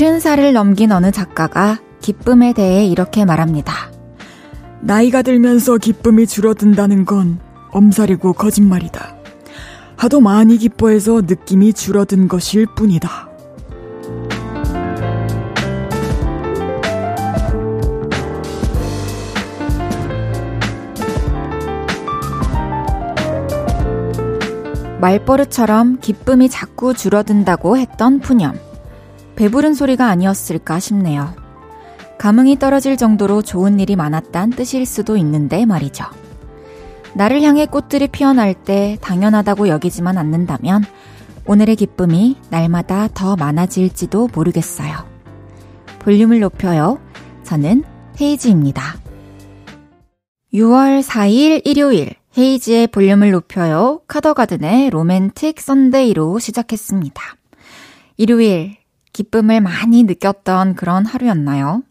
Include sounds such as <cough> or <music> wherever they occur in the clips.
70살을 넘긴 어느 작가가 기쁨에 대해 이렇게 말합니다. 나이가 들면서 기쁨이 줄어든다는 건 엄살이고 거짓말이다. 하도 많이 기뻐해서 느낌이 줄어든 것일 뿐이다. 말버릇처럼 기쁨이 자꾸 줄어든다고 했던 푸념. 배부른 소리가 아니었을까 싶네요. 감흥이 떨어질 정도로 좋은 일이 많았단 뜻일 수도 있는데 말이죠. 나를 향해 꽃들이 피어날 때 당연하다고 여기지만 않는다면 오늘의 기쁨이 날마다 더 많아질지도 모르겠어요. 볼륨을 높여요. 저는 헤이즈입니다. 6월 4일 일요일 헤이지의 볼륨을 높여요. 카더가든의 로맨틱 선데이로 시작했습니다. 일요일, 기쁨을 많이 느꼈던 그런 하루였나요?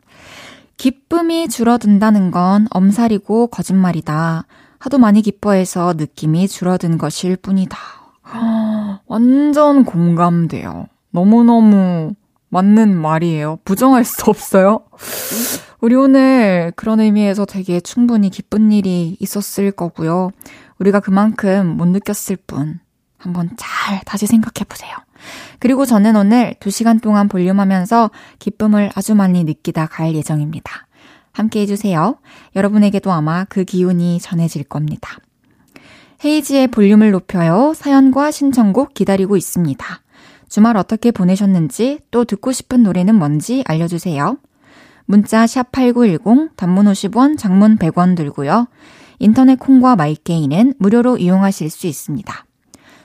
기쁨이 줄어든다는 건 엄살이고 거짓말이다. 하도 많이 기뻐해서 느낌이 줄어든 것일 뿐이다. <gasps> 완전 공감돼요. 너무너무 맞는 말이에요. 부정할 수 없어요. <laughs> 우리 오늘 그런 의미에서 되게 충분히 기쁜 일이 있었을 거고요. 우리가 그만큼 못 느꼈을 뿐 한번 잘 다시 생각해 보세요. 그리고 저는 오늘 2시간 동안 볼륨하면서 기쁨을 아주 많이 느끼다 갈 예정입니다. 함께 해주세요. 여러분에게도 아마 그 기운이 전해질 겁니다. 헤이지의 볼륨을 높여요. 사연과 신청곡 기다리고 있습니다. 주말 어떻게 보내셨는지 또 듣고 싶은 노래는 뭔지 알려주세요. 문자 샵 8910 단문 50원, 장문 100원 들고요. 인터넷 콩과 마이케이는 무료로 이용하실 수 있습니다.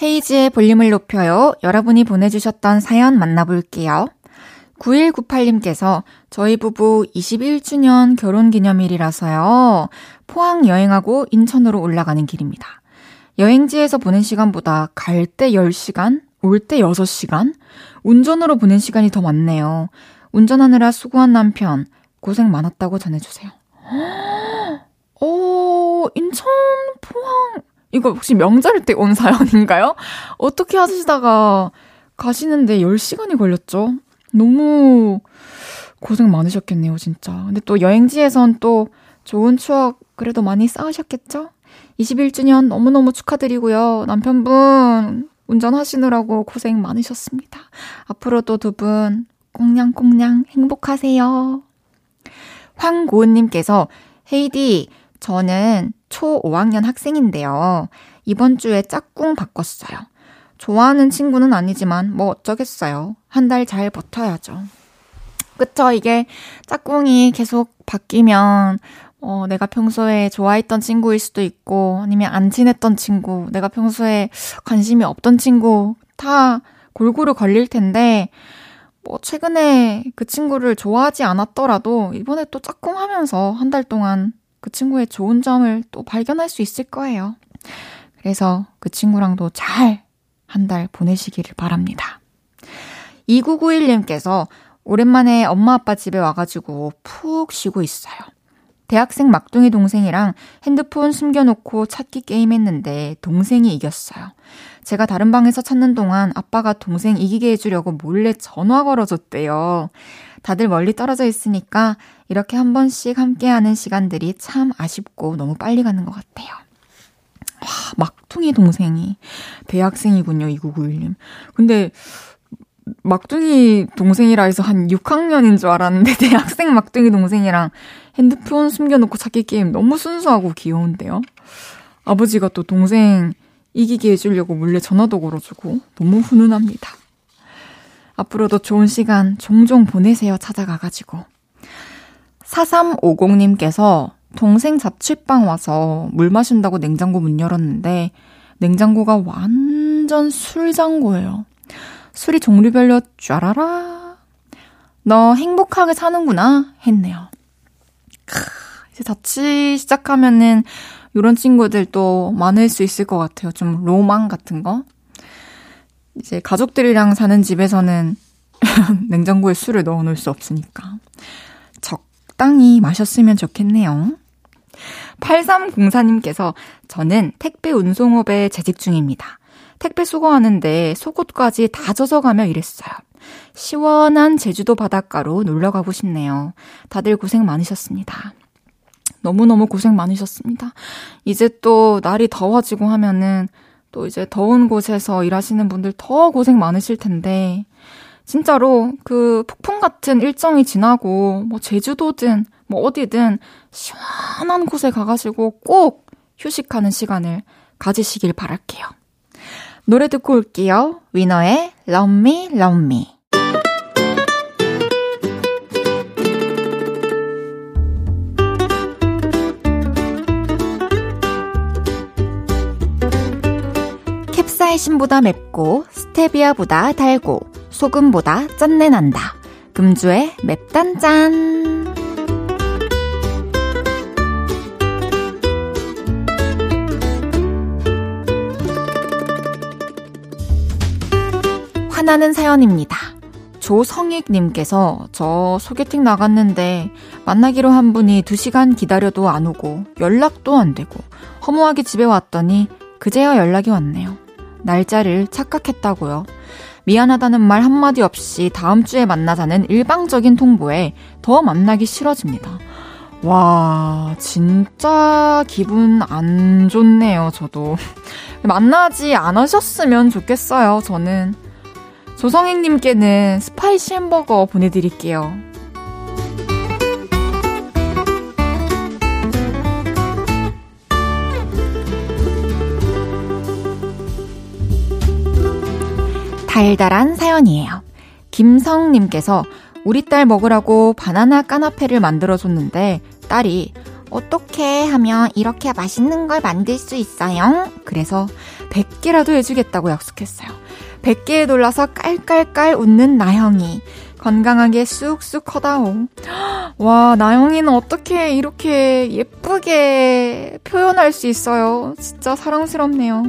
헤이지의 볼륨을 높여요. 여러분이 보내주셨던 사연 만나볼게요. 9198님께서 저희 부부 21주년 결혼 기념일이라서요. 포항 여행하고 인천으로 올라가는 길입니다. 여행지에서 보낸 시간보다 갈 때 10시간, 올 때 6시간? 운전으로 보낸 시간이 더 많네요. 운전하느라 수고한 남편, 고생 많았다고 전해주세요. <gasps> 어, 인천, 포항, 이거 혹시 명절 때 온 사연인가요? 어떻게 하시다가 가시는데 10시간이 걸렸죠? 너무 고생 많으셨겠네요, 진짜. 근데 또 여행지에선 또 좋은 추억 그래도 많이 쌓으셨겠죠? 21주년 너무너무 축하드리고요. 남편분 운전하시느라고 고생 많으셨습니다. 앞으로도 두 분 꽁냥꽁냥 행복하세요. 황고은님께서 헤이디, 저는 초 5학년 학생인데요. 이번 주에 짝꿍 바꿨어요. 좋아하는 친구는 아니지만 뭐 어쩌겠어요. 한 달 잘 버텨야죠. 그쵸? 이게 짝꿍이 계속 바뀌면 어, 내가 평소에 좋아했던 친구일 수도 있고, 아니면 안 친했던 친구, 내가 평소에 관심이 없던 친구, 다 골고루 걸릴 텐데, 뭐, 최근에 그 친구를 좋아하지 않았더라도, 이번에 또 짝꿍하면서 한 달 동안 그 친구의 좋은 점을 또 발견할 수 있을 거예요. 그래서 그 친구랑도 잘 한 달 보내시기를 바랍니다. 2991님께서 오랜만에 엄마 아빠 집에 와가지고 푹 쉬고 있어요. 대학생 막둥이 동생이랑 핸드폰 숨겨놓고 찾기 게임 했는데 동생이 이겼어요. 제가 다른 방에서 찾는 동안 아빠가 동생 이기게 해주려고 몰래 전화 걸어줬대요. 다들 멀리 떨어져 있으니까 이렇게 한 번씩 함께하는 시간들이 참 아쉽고 너무 빨리 가는 것 같아요. 와, 막둥이 동생이 대학생이군요, 2991님. 근데 막둥이 동생이라 해서 한 6학년인 줄 알았는데 <laughs> 대학생 막둥이 동생이랑 핸드폰 숨겨놓고 찾기 게임 너무 순수하고 귀여운데요. 아버지가 또 동생 이기게 해주려고 몰래 전화도 걸어주고 너무 훈훈합니다. 앞으로도 좋은 시간 종종 보내세요 찾아가가지고. 4350님께서 동생 자취방 와서 물 마신다고 냉장고 문 열었는데 냉장고가 완전 술장고예요. 술이 종류별로 쫘라라. 너 행복하게 사는구나 했네요. 크, 이제 자취 시작하면은 이런 친구들 또 많을 수 있을 것 같아요. 좀 로망 같은 거. 이제 가족들이랑 사는 집에서는 <laughs> 냉장고에 술을 넣어 놓을 수 없으니까. 적당히 마셨으면 좋겠네요. 8304님께서 저는 택배 운송업에 재직 중입니다. 택배 수거하는데 속옷까지 다 젖어가며 일했어요. 시원한 제주도 바닷가로 놀러 가고 싶네요. 다들 고생 많으셨습니다. 너무너무 고생 많으셨습니다. 이제 또 날이 더워지고 하면은 또 이제 더운 곳에서 일하시는 분들 더 고생 많으실 텐데, 진짜로 그 폭풍 같은 일정이 지나고, 뭐 제주도든, 뭐 어디든 시원한 곳에 가가지고 꼭 휴식하는 시간을 가지시길 바랄게요. 노래 듣고 올게요. 위너의 Love Me, Love Me. 캡사이신보다 맵고 스테비아보다 달고 소금보다 짠내 난다. 금주의 맵단짠. 화나는 사연입니다. 조성익님께서 저 소개팅 나갔는데 만나기로 한 분이 2시간 기다려도 안 오고 연락도 안 되고 허무하게 집에 왔더니 그제야 연락이 왔네요. 날짜를 착각했다고요. 미안하다는 말 한마디 없이 다음 주에 만나자는 일방적인 통보에 더 만나기 싫어집니다. 와, 진짜 기분 안 좋네요, 저도. <laughs> 만나지 않으셨으면 좋겠어요, 저는. 조성익님께는 spicy 햄버거 보내드릴게요. 달달한 사연이에요. 김성님께서 우리 딸 먹으라고 바나나 까나페를 만들어줬는데 딸이 어떻게 하면 이렇게 맛있는 걸 만들 수 있어요? 그래서 100개라도 해주겠다고 약속했어요. 100개에 놀라서 깔깔깔 웃는 나영이. 건강하게 쑥쑥 커다오. <gasps> 와, 나영이는 어떻게 이렇게 예쁘게 표현할 수 있어요? 진짜 사랑스럽네요.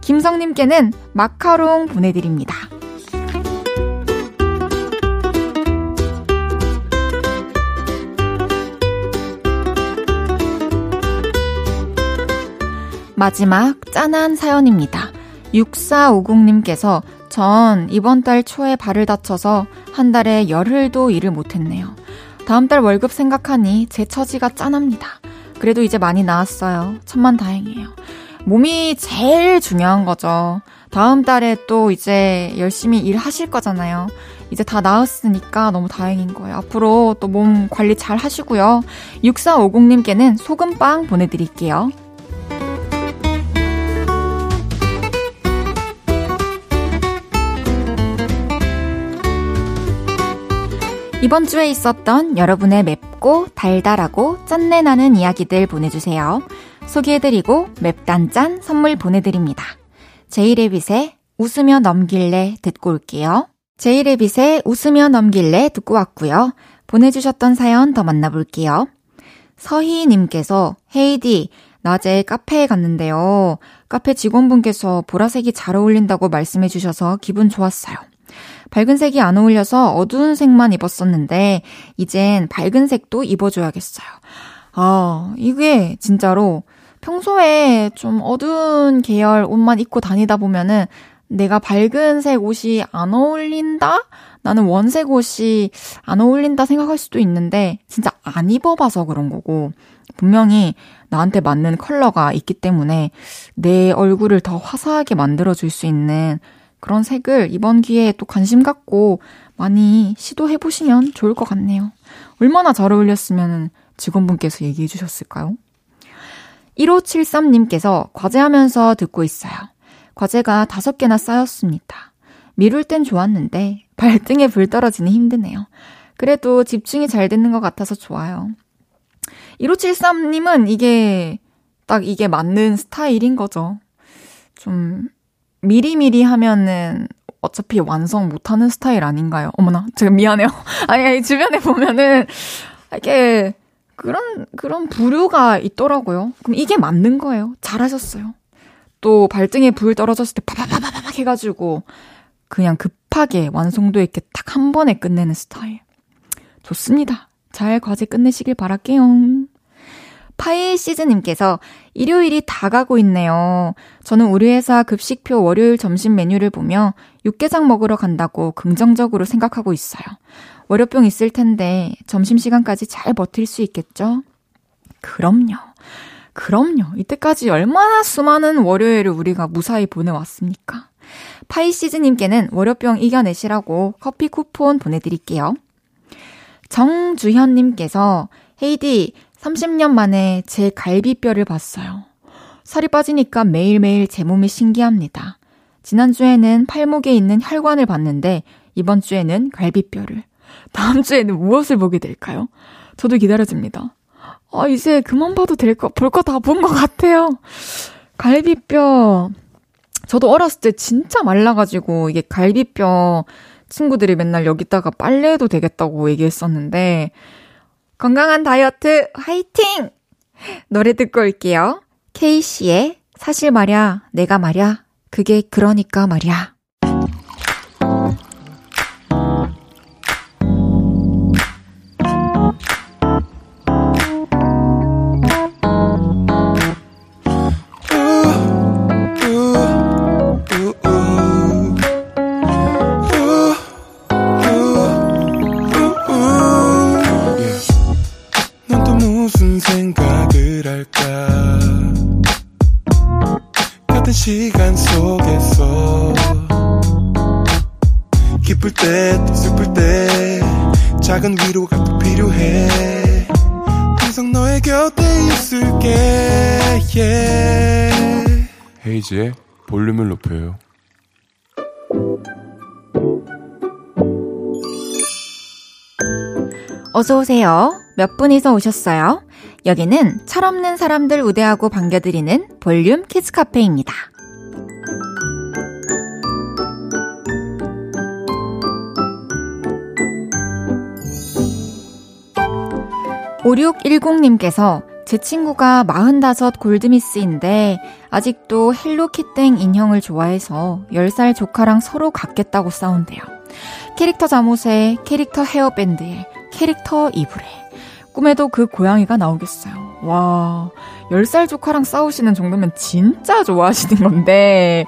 김성님께는 마카롱 보내드립니다. 마지막 짠한 사연입니다. 6450님께서 전 이번 달 초에 발을 다쳐서 한 달에 열흘도 일을 못했네요. 다음 달 월급 생각하니 제 처지가 짠합니다. 그래도 이제 많이 나았어요. 천만 다행이에요. 몸이 제일 중요한 거죠. 다음 달에 또 이제 열심히 일하실 거잖아요. 이제 다 나았으니까 너무 다행인 거예요. 앞으로 또 몸 관리 잘 하시고요. 6450님께는 소금빵 보내드릴게요. 이번 주에 있었던 여러분의 맵고 달달하고 짠내 나는 이야기들 보내주세요. 소개해드리고 맵단짠 선물 보내드립니다. 제이레빗의 웃으며 넘길래 듣고 올게요. 제이레빗의 웃으며 넘길래 듣고 왔고요. 보내주셨던 사연 더 만나볼게요. 서희님께서 헤이디 낮에 카페에 갔는데요. 카페 직원분께서 보라색이 잘 어울린다고 말씀해 주셔서 기분 좋았어요. 밝은 색이 안 어울려서 어두운 색만 입었었는데, 이젠 밝은 색도 입어줘야겠어요. 아, 이게 진짜로 평소에 좀 어두운 계열 옷만 입고 다니다 보면은 내가 밝은 색 옷이 안 어울린다? 나는 원색 옷이 안 어울린다 생각할 수도 있는데, 진짜 안 입어봐서 그런 거고, 분명히 나한테 맞는 컬러가 있기 때문에 내 얼굴을 더 화사하게 만들어줄 수 있는 그런 색을 이번 기회에 또 관심 갖고 많이 시도해 보시면 좋을 것 같네요. 얼마나 잘 어울렸으면 직원분께서 얘기해 주셨을까요? 1573님께서 과제하면서 듣고 있어요. 과제가 다섯 개나 쌓였습니다. 미룰 땐 좋았는데 발등에 불 떨어지니 힘드네요. 그래도 집중이 잘 되는 것 같아서 좋아요. 1573님은 이게 딱 이게 맞는 스타일인 거죠. 좀 미리미리 하면은 어차피 완성 못하는 스타일 아닌가요? 어머나, 제가 미안해요. <laughs> 아니, 주변에 보면은, 이게, 그런, 그런 부류가 있더라고요. 그럼 이게 맞는 거예요. 잘하셨어요. 또 발등에 불 떨어졌을 때 파파파파팍 해가지고, 그냥 급하게 완성도 있게 딱 한 번에 끝내는 스타일. 좋습니다. 잘 과제 끝내시길 바랄게요. 파일 시즈님께서 일요일이 다 가고 있네요. 저는 우리 회사 급식표 월요일 점심 메뉴를 보며 육개장 먹으러 간다고 긍정적으로 생각하고 있어요. 월요병 있을 텐데 점심시간까지 잘 버틸 수 있겠죠? 그럼요. 그럼요. 이때까지 얼마나 수많은 월요일을 우리가 무사히 보내왔습니까? 파이 시즈님께는 월요병 이겨내시라고 커피 쿠폰 보내드릴게요. 정주현님께서 헤이디 30년 만에 제 갈비뼈를 봤어요. 살이 빠지니까 매일매일 제 몸이 신기합니다. 지난주에는 팔목에 있는 혈관을 봤는데 이번 주에는 갈비뼈를. 다음 주에는 무엇을 보게 될까요? 저도 기다려집니다. 아, 이제 그만 봐도 될 거, 볼 거 다 본 것 같아요. 갈비뼈. 저도 어렸을 때 진짜 말라가지고 이게 갈비뼈 친구들이 맨날 여기다가 빨래해도 되겠다고 얘기했었는데 건강한 다이어트 화이팅! 노래 듣고 올게요. 케이씨의 사실 말야, 내가 말야, 그게 그러니까 말야. 헤이즈의 볼륨을 높여요. 어서오세요. 몇 분이서 오셨어요? 여기는 철없는 사람들 우대하고 반겨드리는 볼륨 키즈 카페입니다. 5610님께서 제 친구가 45 골드미스인데 아직도 헬로키땡 인형을 좋아해서 10살 조카랑 서로 갖겠다고 싸운대요. 캐릭터 잠옷에 캐릭터 헤어밴드에 캐릭터 이불에 꿈에도 그 고양이가 나오겠어요. 와, 10살 조카랑 싸우시는 정도면 진짜 좋아하시는 건데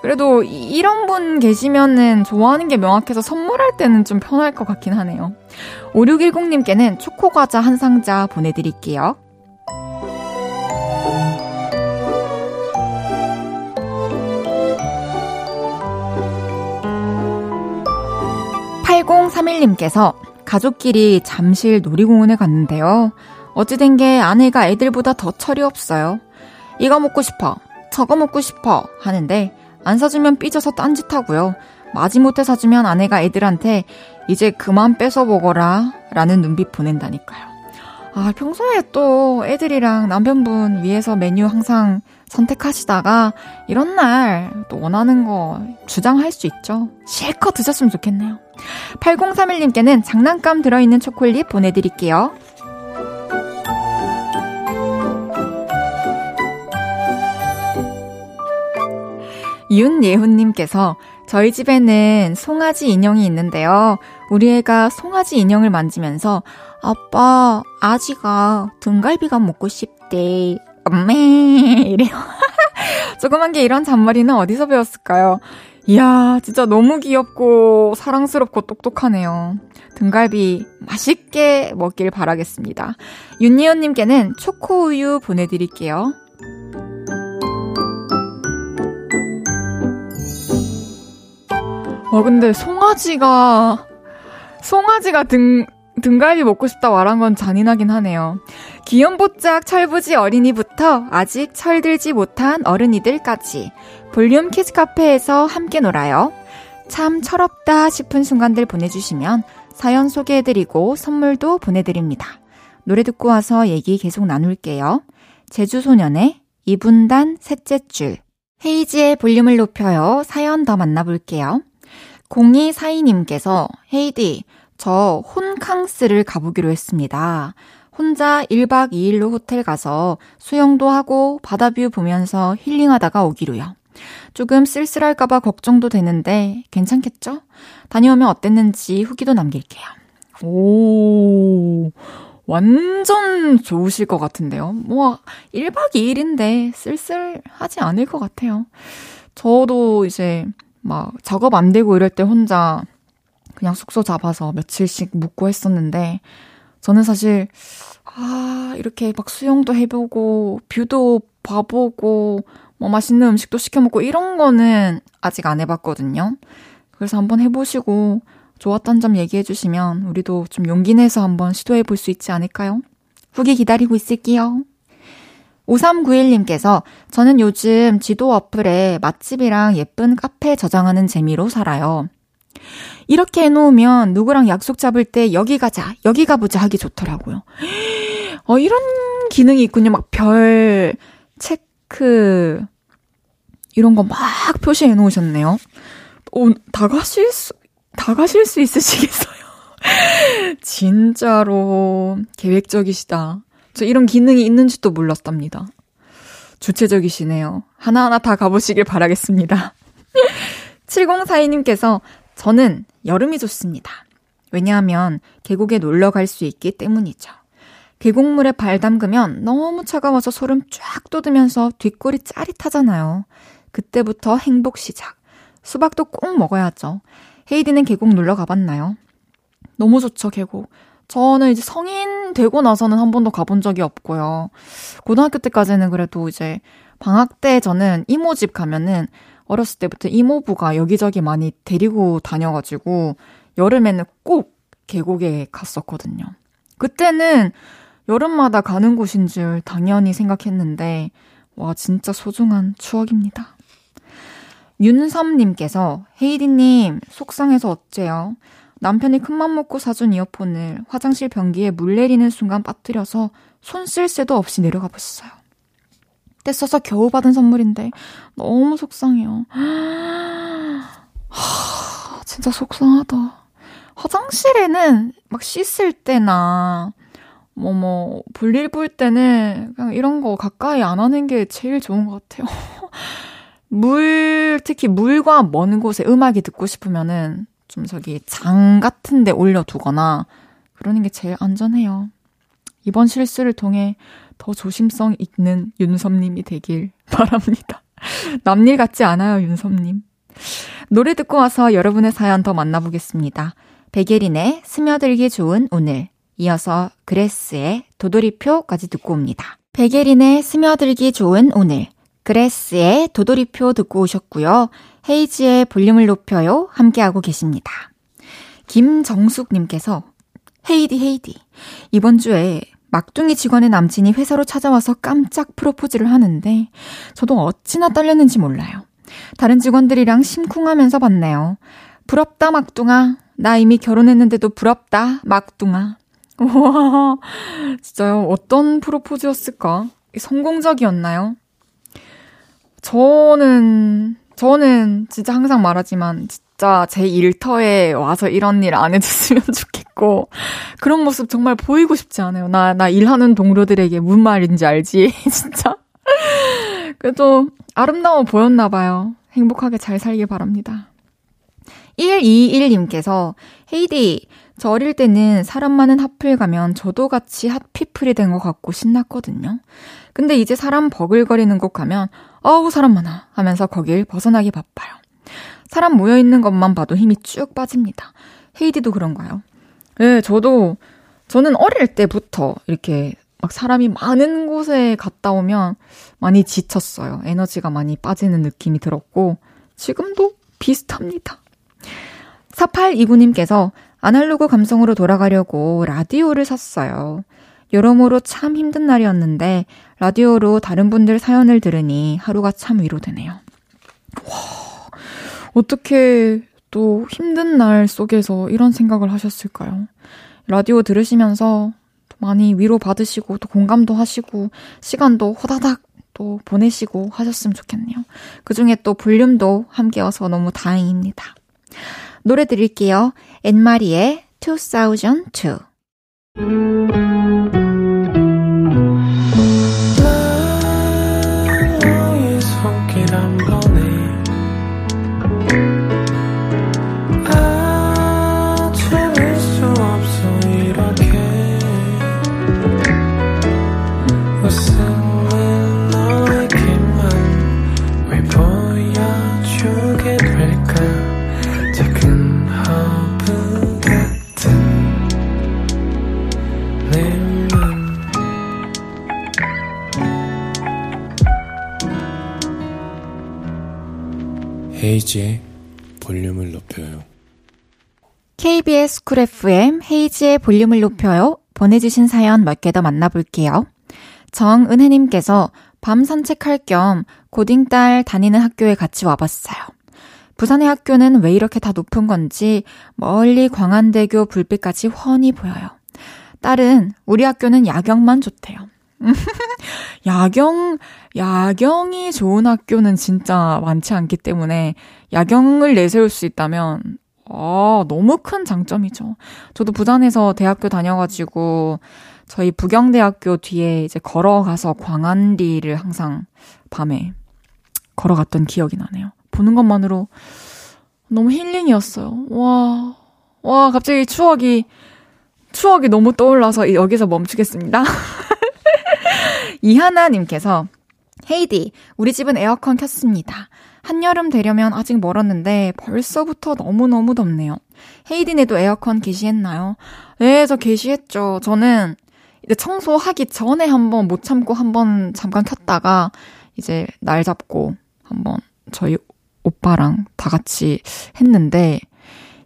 그래도 이런 분 계시면은 좋아하는 게 명확해서 선물할 때는 좀 편할 것 같긴 하네요. 5610님께는 초코과자 한 상자 보내드릴게요. 8031님께서 가족끼리 잠실 놀이공원에 갔는데요. 어찌된 게 아내가 애들보다 더 철이 없어요. 이거 먹고 싶어. 저거 먹고 싶어. 하는데 안 사주면 삐져서 딴짓하고요. 마지못해 사주면 아내가 애들한테 이제 그만 뺏어 먹어라. 라는 눈빛 보낸다니까요. 아, 평소에 또 애들이랑 남편분 위해서 메뉴 항상 선택하시다가 이런 날 또 원하는 거 주장할 수 있죠. 실컷 드셨으면 좋겠네요. 8031님께는 장난감 들어있는 초콜릿 보내드릴게요. 윤예훈님께서 저희 집에는 송아지 인형이 있는데요. 우리 애가 송아지 인형을 만지면서 아빠, 아지가 등갈비가 먹고 싶대. 엄매 이래요. <laughs> 조그만 게 이런 잔머리는 어디서 배웠을까요? 이야, 진짜 너무 귀엽고 사랑스럽고 똑똑하네요. 등갈비 맛있게 먹길 바라겠습니다. 윤예원님께는 초코우유 보내드릴게요. 와, 근데 송아지가, 송아지가 등, 등갈비 먹고 싶다 말한 건 잔인하긴 하네요. 귀염뽀짝 철부지 어린이부터 아직 철들지 못한 어른이들까지 볼륨 키즈 카페에서 함께 놀아요. 참 철없다 싶은 순간들 보내주시면 사연 소개해드리고 선물도 보내드립니다. 노래 듣고 와서 얘기 계속 나눌게요. 제주소년의 이분단 셋째 줄 헤이즈의 볼륨을 높여요. 사연 더 만나볼게요. 0242님께서 헤이디, 저 혼캉스를 가보기로 했습니다. 혼자 1박 2일로 호텔 가서 수영도 하고 바다뷰 보면서 힐링하다가 오기로요. 조금 쓸쓸할까봐 걱정도 되는데 괜찮겠죠? 다녀오면 어땠는지 후기도 남길게요. 오, 완전 좋으실 것 같은데요. 뭐, 1박 2일인데 쓸쓸하지 않을 것 같아요. 저도 이제 막 작업 안 되고 이럴 때 혼자 그냥 숙소 잡아서 며칠씩 묵고 했었는데, 저는 사실, 아, 이렇게 막 수영도 해보고, 뷰도 봐보고, 뭐 맛있는 음식도 시켜 먹고, 이런 거는 아직 안 해봤거든요. 그래서 한번 해보시고, 좋았던 점 얘기해 주시면 우리도 좀 용기 내서 한번 시도해 볼 수 있지 않을까요? 후기 기다리고 있을게요. 5391님께서 저는 요즘 지도 어플에 맛집이랑 예쁜 카페 저장하는 재미로 살아요. 이렇게 해놓으면 누구랑 약속 잡을 때 여기 가자, 여기 가보자 하기 좋더라고요. <gasps> 어, 이런 기능이 있군요. 막 별, 체크, 이런 거 막 표시해 놓으셨네요. 어, 다 가실 수, 다 가실 수 있으시겠어요? <laughs> 진짜로 계획적이시다. 저 이런 기능이 있는지도 몰랐답니다. 주체적이시네요. 하나하나 다 가보시길 바라겠습니다. <laughs> 7042님께서 저는 여름이 좋습니다. 왜냐하면 계곡에 놀러 갈 수 있기 때문이죠. 계곡물에 발 담그면 너무 차가워서 소름 쫙 돋으면서 뒷골이 짜릿하잖아요. 그때부터 행복 시작. 수박도 꼭 먹어야죠. 헤이디는 계곡 놀러 가봤나요? 너무 좋죠, 계곡. 저는 이제 성인 되고 나서는 한 번도 가본 적이 없고요. 고등학교 때까지는 그래도 이제 방학 때 저는 이모 집 가면은 어렸을 때부터 이모부가 여기저기 많이 데리고 다녀가지고 여름에는 꼭 계곡에 갔었거든요. 그때는 여름마다 가는 곳인 줄 당연히 생각했는데, 와, 진짜 소중한 추억입니다. 윤섬님께서, 헤이디님, 속상해서 어째요? 남편이 큰맘 먹고 사준 이어폰을 화장실 변기에 물 내리는 순간 빠뜨려서 손 쓸 새도 없이 내려가 버렸어요. 떼써서 겨우 받은 선물인데 너무 속상해요. 하, 진짜 속상하다. 화장실에는 막 씻을 때나 뭐, 뭐, 볼일 볼 때는 그냥 이런 거 가까이 안 하는 게 제일 좋은 것 같아요. <laughs> 물, 특히 물과 먼 곳에 음악이 듣고 싶으면은 좀 저기 장 같은 데 올려두거나 그러는 게 제일 안전해요. 이번 실수를 통해 더 조심성 있는 윤섭님이 되길 <laughs> 바랍니다. 남일 같지 않아요, 윤섭님. 노래 듣고 와서 여러분의 사연 더 만나보겠습니다. 백예린의 스며들기 좋은 오늘. 이어서 그레스의 도돌이표까지 듣고 옵니다. 백예린의 스며들기 좋은 오늘. 그레스의 도돌이표 듣고 오셨고요. 헤이지의 볼륨을 높여요. 함께하고 계십니다. 김정숙님께서 헤이디 헤이디 이번 주에 막둥이 직원의 남친이 회사로 찾아와서 깜짝 프로포즈를 하는데 저도 어찌나 떨렸는지 몰라요. 다른 직원들이랑 심쿵하면서 봤네요. 부럽다 막둥아. 나 이미 결혼했는데도 부럽다 막둥아. <laughs> 와 진짜요? 어떤 프로포즈였을까? 성공적이었나요? 저는 저는 진짜 항상 말하지만 진짜 제 일터에 와서 이런 일 안 해줬으면 <laughs> 좋겠고 그런 모습 정말 보이고 싶지 않아요. 나, 나 일하는 동료들에게 무슨 말인지 알지? <laughs> 진짜. 그래도 아름다워 보였나 봐요. 행복하게 잘 살길 바랍니다. 121님께서 헤이디 저 어릴 때는 사람 많은 하플 가면 저도 같이 핫피플이 된 것 같고 신났거든요. 근데 이제 사람 버글거리는 곳 가면 어우 사람 많아 하면서 거길 벗어나기 바빠요. 사람 모여있는 것만 봐도 힘이 쭉 빠집니다. 헤이디도 그런가요? 네, 저도 저는 어릴 때부터 이렇게 막 사람이 많은 곳에 갔다 오면 많이 지쳤어요. 에너지가 많이 빠지는 느낌이 들었고 지금도 비슷합니다. 4829님께서 아날로그 감성으로 돌아가려고 라디오를 샀어요. 여러모로 참 힘든 날이었는데 라디오로 다른 분들 사연을 들으니 하루가 참 위로되네요. 와, 어떻게 또 힘든 날 속에서 이런 생각을 하셨을까요? 라디오 들으시면서 많이 위로 받으시고 또 공감도 하시고 시간도 호다닥 또 보내시고 하셨으면 좋겠네요. 그 중에 또 볼륨도 함께여서 너무 다행입니다. 노래 드릴게요. 엔마리의 2002. 헤이지의 볼륨을 높여요. KBS 쿨 FM 헤이지의 볼륨을 높여요. 보내주신 사연 몇 개 더 만나볼게요. 정은혜님께서 밤 산책할 겸 고딩딸 다니는 학교에 같이 와봤어요. 부산의 학교는 왜 이렇게 다 높은 건지 멀리 광안대교 불빛까지 훤히 보여요. 딸은 우리 학교는 야경만 좋대요. <laughs> 야경, 야경이 좋은 학교는 진짜 많지 않기 때문에 야경을 내세울 수 있다면, 아, 너무 큰 장점이죠. 저도 부산에서 대학교 다녀가지고, 저희 부경대학교 뒤에 이제 걸어가서 광안리를 항상 밤에 걸어갔던 기억이 나네요. 보는 것만으로 너무 힐링이었어요. 와, 와, 갑자기 추억이, 추억이 너무 떠올라서 여기서 멈추겠습니다. <laughs> 이하나님께서 헤이디, 우리 집은 에어컨 켰습니다. 한여름 되려면 아직 멀었는데 벌써부터 너무너무 덥네요. 헤이디네도 에어컨 게시했나요? 네, 저 게시했죠. 저는 이제 청소하기 전에 한번 못 참고 한번 잠깐 켰다가 이제 날 잡고 한번 저희 오빠랑 다 같이 했는데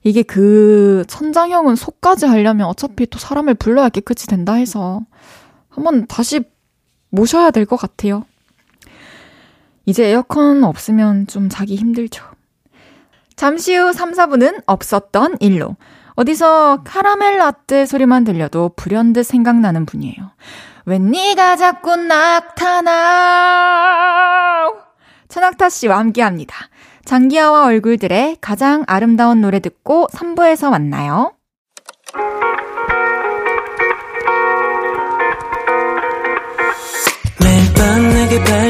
이게 그 천장형은 속까지 하려면 어차피 또 사람을 불러야 깨끗이 된다 해서 한번 다시 모셔야 될 것 같아요. 이제 에어컨 없으면 좀 자기 힘들죠. 잠시 후 3, 4분은 없었던 일로. 어디서 카라멜 라떼 소리만 들려도 불현듯 생각나는 분이에요. 웬 네가 자꾸 나타나. 천낙타 씨와 함께 합니다. 장기하와 얼굴들의 가장 아름다운 노래 듣고 3부에서 만나요. 매일 밤 내게 발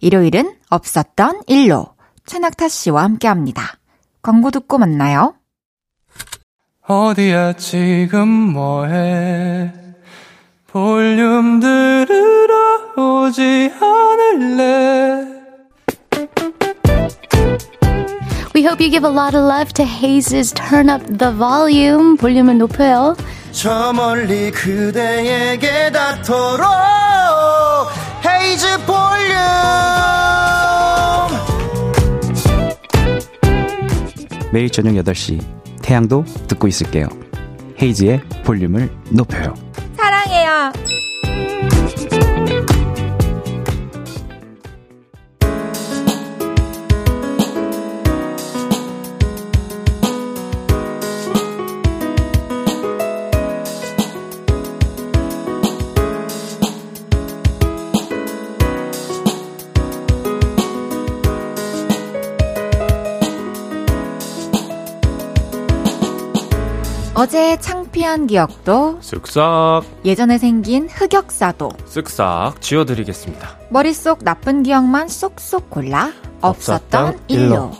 일요일은 없었던 일로 최낙타 씨와 함께 합니다. 광고 듣고 만나요. 어디야 지금 뭐해 볼륨 들으러 오지 않을래 We hope you give a lot of love to Heize's Turn Up the Volume. 볼륨을 높여요. 저 멀리 그대에게 닿도록 매일 저녁 8시 태양도 듣고 있을게요. 헤이지의 볼륨을 높여요. 사랑해요. 어제 창피한 기억도 쓱싹 예전에 생긴 흑역사도 쓱싹 지워드리겠습니다 머릿속 나쁜 기억만 쏙쏙 골라 없었던. 일로.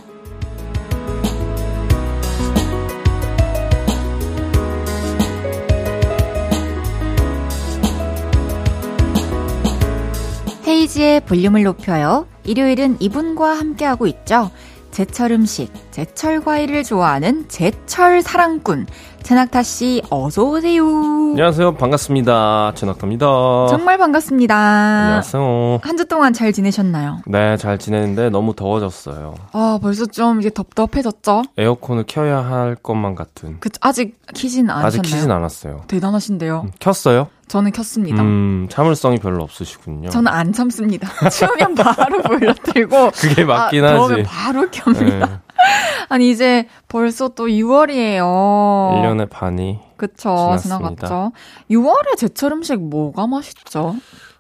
헤이지의 볼륨을 높여요. 일요일은 이분과 함께하고 있죠. 제철 음식, 제철 과일을 좋아하는 제철 사랑꾼 최낙타 씨 어서 오세요. 안녕하세요. 반갑습니다. 최낙타입니다. 정말 반갑습니다. 안녕하세요. 한 주 동안 잘 지내셨나요? 네, 잘 지내는데 너무 더워졌어요. 아, 벌써 좀 이게 덥덥해졌죠? 에어컨을 켜야 할 것만 같은. 그 아직 키진 않으셨나요? 아직 키진 않았어요. 대단하신데요. 음, 켰어요? 저는 켰습니다. 음, 참을성이 별로 없으시군요. 저는 안 참습니다. <laughs> 추우면 바로 불러들고 <laughs> 그게 맞긴 아, 하지. 바로 켭니다. 네. <laughs> 아니 이제 벌써 또 6월이에요. 1년의 반이 그쵸 지났습니다. 지나갔죠. 6월에 제철 음식 뭐가 맛있죠?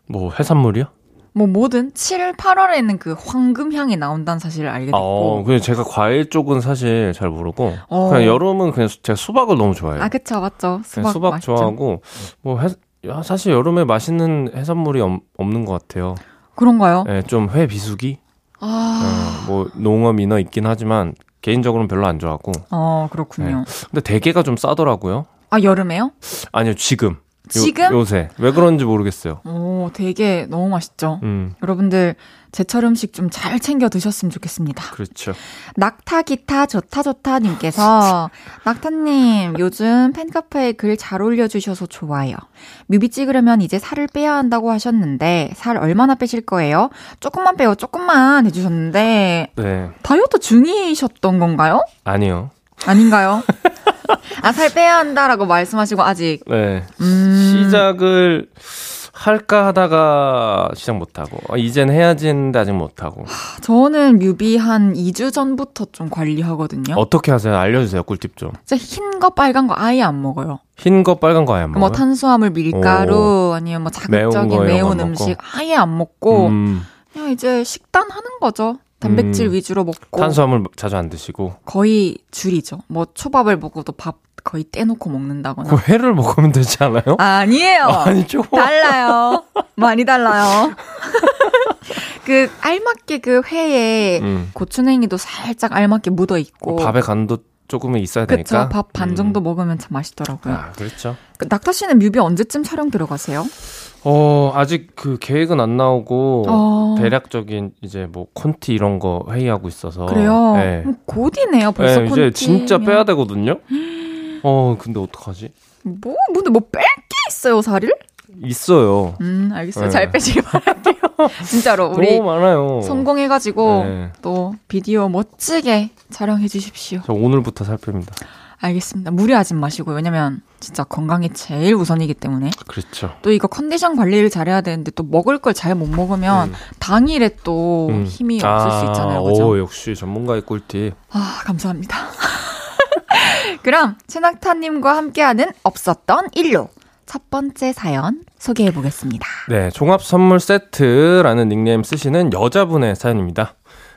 뭐 해산물이요? 뭐 뭐든 7, 8월에는 그 황금 향이 나온다는 사실을 알게 어, 됐고. 그냥 제가 과일 쪽은 사실 잘 모르고 어. 그냥 여름은 그냥 제가 수박을 너무 좋아해요. 아 그쵸 맞죠. 수박, 수박 맛있죠. 좋아하고 뭐 해, 야, 사실 여름에 맛있는 해산물이 없, 없는 것 같아요. 그런가요? 네, 좀 회 비수기, 아, 어, 뭐 농어 민어 있긴 하지만 개인적으로는 별로 안 좋아하고. 어 그렇군요. 근데 대게가 좀 싸더라고요. 아 여름에요? 아니요, 지금. 요- 지금? 요새 왜 그런지 모르겠어요. 오 되게 너무 맛있죠. 음, 여러분들 제철 음식 좀 잘 챙겨 드셨으면 좋겠습니다. 그렇죠. 낙타 기타 좋다 좋다 님께서 <laughs> 낙타님 요즘 팬카페에 글 잘 올려주셔서 좋아요. 뮤비 찍으려면 이제 살을 빼야 한다고 하셨는데 살 얼마나 빼실 거예요? 조금만 빼요 조금만 해주셨는데 네, 다이어트 중이셨던 건가요? 아니요. 아닌가요? <laughs> 아 살 빼야 한다라고 말씀하시고 아직 네, 음, 시작을 할까 하다가 시작 못하고 아, 이젠 해야지 했는데 아직 못하고 저는 뮤비 한 2주 전부터 좀 관리하거든요. 어떻게 하세요? 알려주세요 꿀팁 좀 진짜 흰 거 빨간 거 아예 안 먹어요. 흰 거 빨간 거 아예 안 먹어요? 뭐 탄수화물, 밀가루 아니면 뭐 매운 자극적인 매운, 거 음식 아예 안 먹고 음, 그냥 이제 식단 하는 거죠. 단백질 음. 위주로 먹고 탄수화물 자주 안 드시고 거의 줄이죠. 뭐 초밥을 먹어도 밥 거의 떼놓고 먹는다거나. 그 회를 먹으면 되지 않아요? 아니에요. <laughs> 아니 좀 달라요. 많이 달라요. <laughs> 그 알맞게 그 회에 음. 고추냉이도 살짝 알맞게 묻어 있고 밥에 간도 조금 있어야 그쵸 되니까 밥반 음. 정도 먹으면 참 맛있더라고요. 아 그렇죠. 그 낙타 씨는 뮤비 언제쯤 촬영 들어가세요? 어 아직 그 계획은 안 나오고 어. 대략적인 이제 뭐 콘티 이런 거 회의하고 있어서 그래요. 네. 곧이네요. 벌써 네, 이제 진짜. 빼야 되거든요. 어 근데 어떡하지? 뭐 근데 뭐 뺄 게 있어요 살을? 있어요. 음 알겠어요. 네. 잘 빼시길 바랄게요. <laughs> 진짜로 우리 너무 많아요. 성공해가지고 네. 또 비디오 멋지게 촬영해 주십시오. 저 오늘부터 살 뺍니다. 알겠습니다. 무리하지 마시고 왜냐면 진짜 건강이 제일 우선이기 때문에 그렇죠. 또 이거 컨디션 관리를 잘해야 되는데 또 먹을 걸 잘 못 먹으면 음. 당일에 또 음. 힘이 없을 수 있잖아요. 그죠? 오, 역시 전문가의 꿀팁. 아, 감사합니다. <laughs> 그럼 최낙타님과 함께하는 없었던 일로 첫 번째 사연 소개해 보겠습니다. 네, 종합 선물 세트라는 닉네임 쓰시는 여자분의 사연입니다.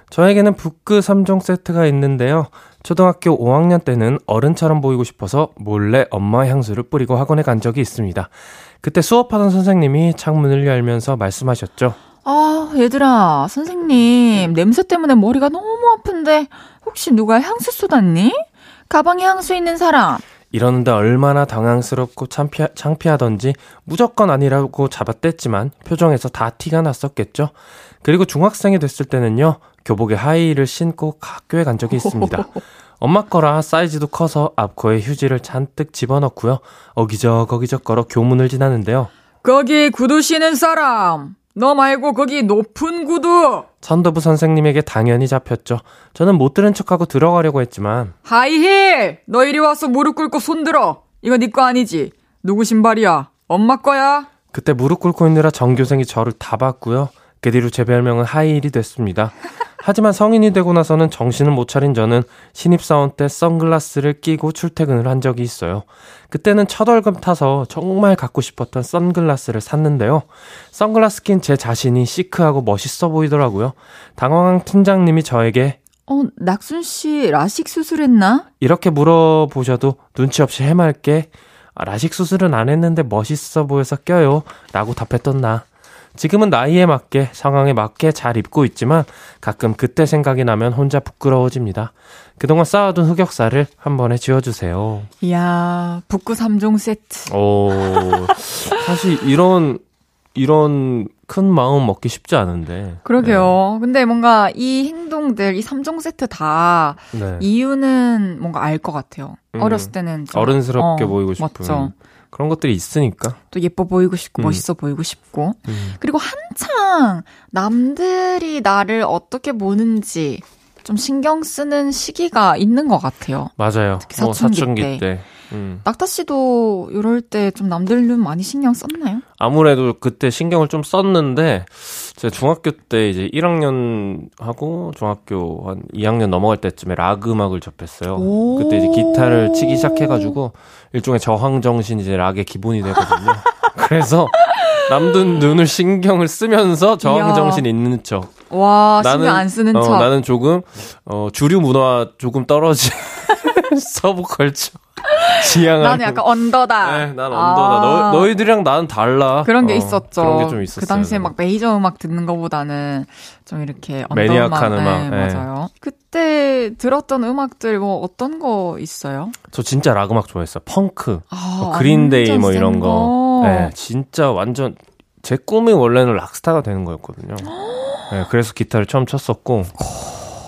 저에게는 북그 3종 세트가 있는데요. 초등학교 5학년 때는 어른처럼 보이고 싶어서 몰래 엄마 향수를 뿌리고 학원에 간 적이 있습니다. 그때 수업하던 선생님이 창문을 열면서 말씀하셨죠. 아, 얘들아, 선생님, 냄새 때문에 머리가 너무 아픈데 혹시 누가 향수 쏟았니? 가방에 향수 있는 사람. 이러는데 얼마나 당황스럽고 창피하, 창피하던지 무조건 아니라고 잡아댔지만 표정에서 다 티가 났었겠죠. 그리고 중학생이 됐을 때는요, 교복에 하이힐을 신고 학교에 간 적이 있습니다. <laughs> 엄마 거라 사이즈도 커서 앞코에 휴지를 잔뜩 집어넣고요. 어기적 어기적 걸어 교문을 지나는데요. 거기 구두 신은 사람. 너 말고 거기 높은 구두. 선도부 선생님에게 당연히 잡혔죠. 저는 못 들은 척하고 들어가려고 했지만 하이힐! 너 이리 와서 무릎 꿇고 손 들어. 이거 네 거 아니지? 누구 신발이야? 엄마 거야? 그때 무릎 꿇고 있느라 전교생이 저를 다 봤고요. 그 뒤로 제 별명은 하이힐이 됐습니다. 하지만 성인이 되고 나서는 정신을 못 차린 저는 신입사원 때 선글라스를 끼고 출퇴근을 한 적이 있어요. 그때는 첫 월급 타서 정말 갖고 싶었던 선글라스를 샀는데요. 선글라스 낀 제 자신이 시크하고 멋있어 보이더라고요. 당황한 팀장님이 저에게 어, 낙순 씨 라식 수술했나? 이렇게 물어보셔도 눈치 없이 해맑게 아, 라식 수술은 안 했는데 멋있어 보여서 껴요. 라고 답했던 나. 지금은 나이에 맞게 상황에 맞게 잘 입고 있지만 가끔 그때 생각이 나면 혼자 부끄러워집니다. 그동안 쌓아둔 흑역사를 한 번에 지워주세요. 이야, 북구 3종 세트. 오, 사실 이런 이런 큰 마음 먹기 쉽지 않은데. 그러게요. 네. 근데 뭔가 이 행동들, 이 3종 세트 다 네. 이유는 뭔가 알 것 같아요. 음. 어렸을 때는. 어른스럽게 어, 보이고 싶은. 맞죠. 그런 것들이 있으니까. 또 예뻐 보이고 싶고, 음. 멋있어 보이고 싶고. 음. 그리고 한창 남들이 나를 어떻게 보는지 좀 신경 쓰는 시기가 있는 것 같아요. 맞아요. 특히 사춘기, 뭐 사춘기 때. 때. 음. 낙타 씨도 이럴 때 좀 남들 눈 많이 신경 썼나요? 아무래도 그때 신경을 좀 썼는데 제가 중학교 때 이제 1학년 하고 중학교 한 2학년 넘어갈 때쯤에 락 음악을 접했어요. 그때 이제 기타를 치기 시작해가지고 일종의 저항 정신 이제 락의 기본이 되거든요. <laughs> 그래서 남들 눈을 신경을 쓰면서 저항 정신 있는 척. 와, 나는, 신경 안 쓰는 어, 척. 나는 조금 어 주류 문화 조금 떨어진 서부 컬처. 지향하고. 나는 약간 언더다. 네, 난 언더다. 아. 너, 너희들이랑 나는 달라. 그런 게 어, 있었죠. 그런 게 좀 있었어요. 그 당시에 막 메이저 음악 듣는 것보다는 좀 이렇게 언더 maniac한 음악. 네, 네. 맞아요. 그때 들었던 음악들 뭐 어떤 거 있어요? 저 진짜 락 음악 좋아했어요. 펑크, 아, 뭐 그린데이 뭐 이런 거. 거. 네, 진짜 완전 제 꿈이 원래는 락스타가 되는 거였거든요. 네, 그래서 기타를 처음 쳤었고.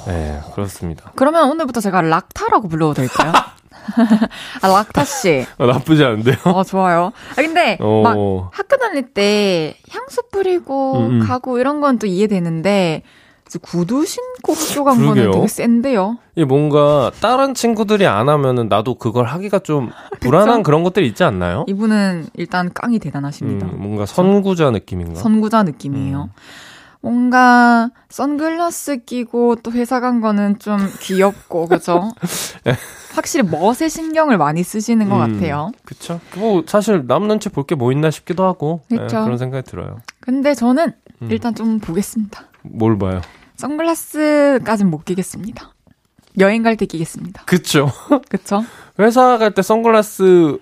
네, 그렇습니다. 그러면 오늘부터 제가 락타라고 불러도 될까요? <laughs> <laughs> 아, 락타 씨. 어, 나쁘지 않은데요? 어, 좋아요. 아, 근데, 오. 막, 학교 다닐 때 향수 뿌리고 음. 음. 가고 이런 건 또 이해되는데, 구두 신고 학교 간 그러게요. 거는 되게 센데요. 이 뭔가 다른 친구들이 안 하면은 나도 그걸 하기가 좀 <laughs> 불안한 그런 것들이 있지 않나요? 이분은 일단 깡이 대단하십니다. 음, 뭔가 선구자 느낌인가? 선구자 느낌이에요. 음. 뭔가 선글라스 끼고 또 회사 간 거는 좀 귀엽고 그죠? <laughs> 확실히 멋에 신경을 많이 쓰시는 것 음, 같아요. 그쵸. 뭐 사실 남 눈치 볼 게 뭐 있나 싶기도 하고 네, 그런 생각이 들어요. 근데 저는 음. 일단 좀 보겠습니다. 뭘 봐요? 선글라스까진 못 끼겠습니다. 여행 갈 때 끼겠습니다. 그쵸. <laughs> <laughs> 그쵸. 회사 갈 때 선글라스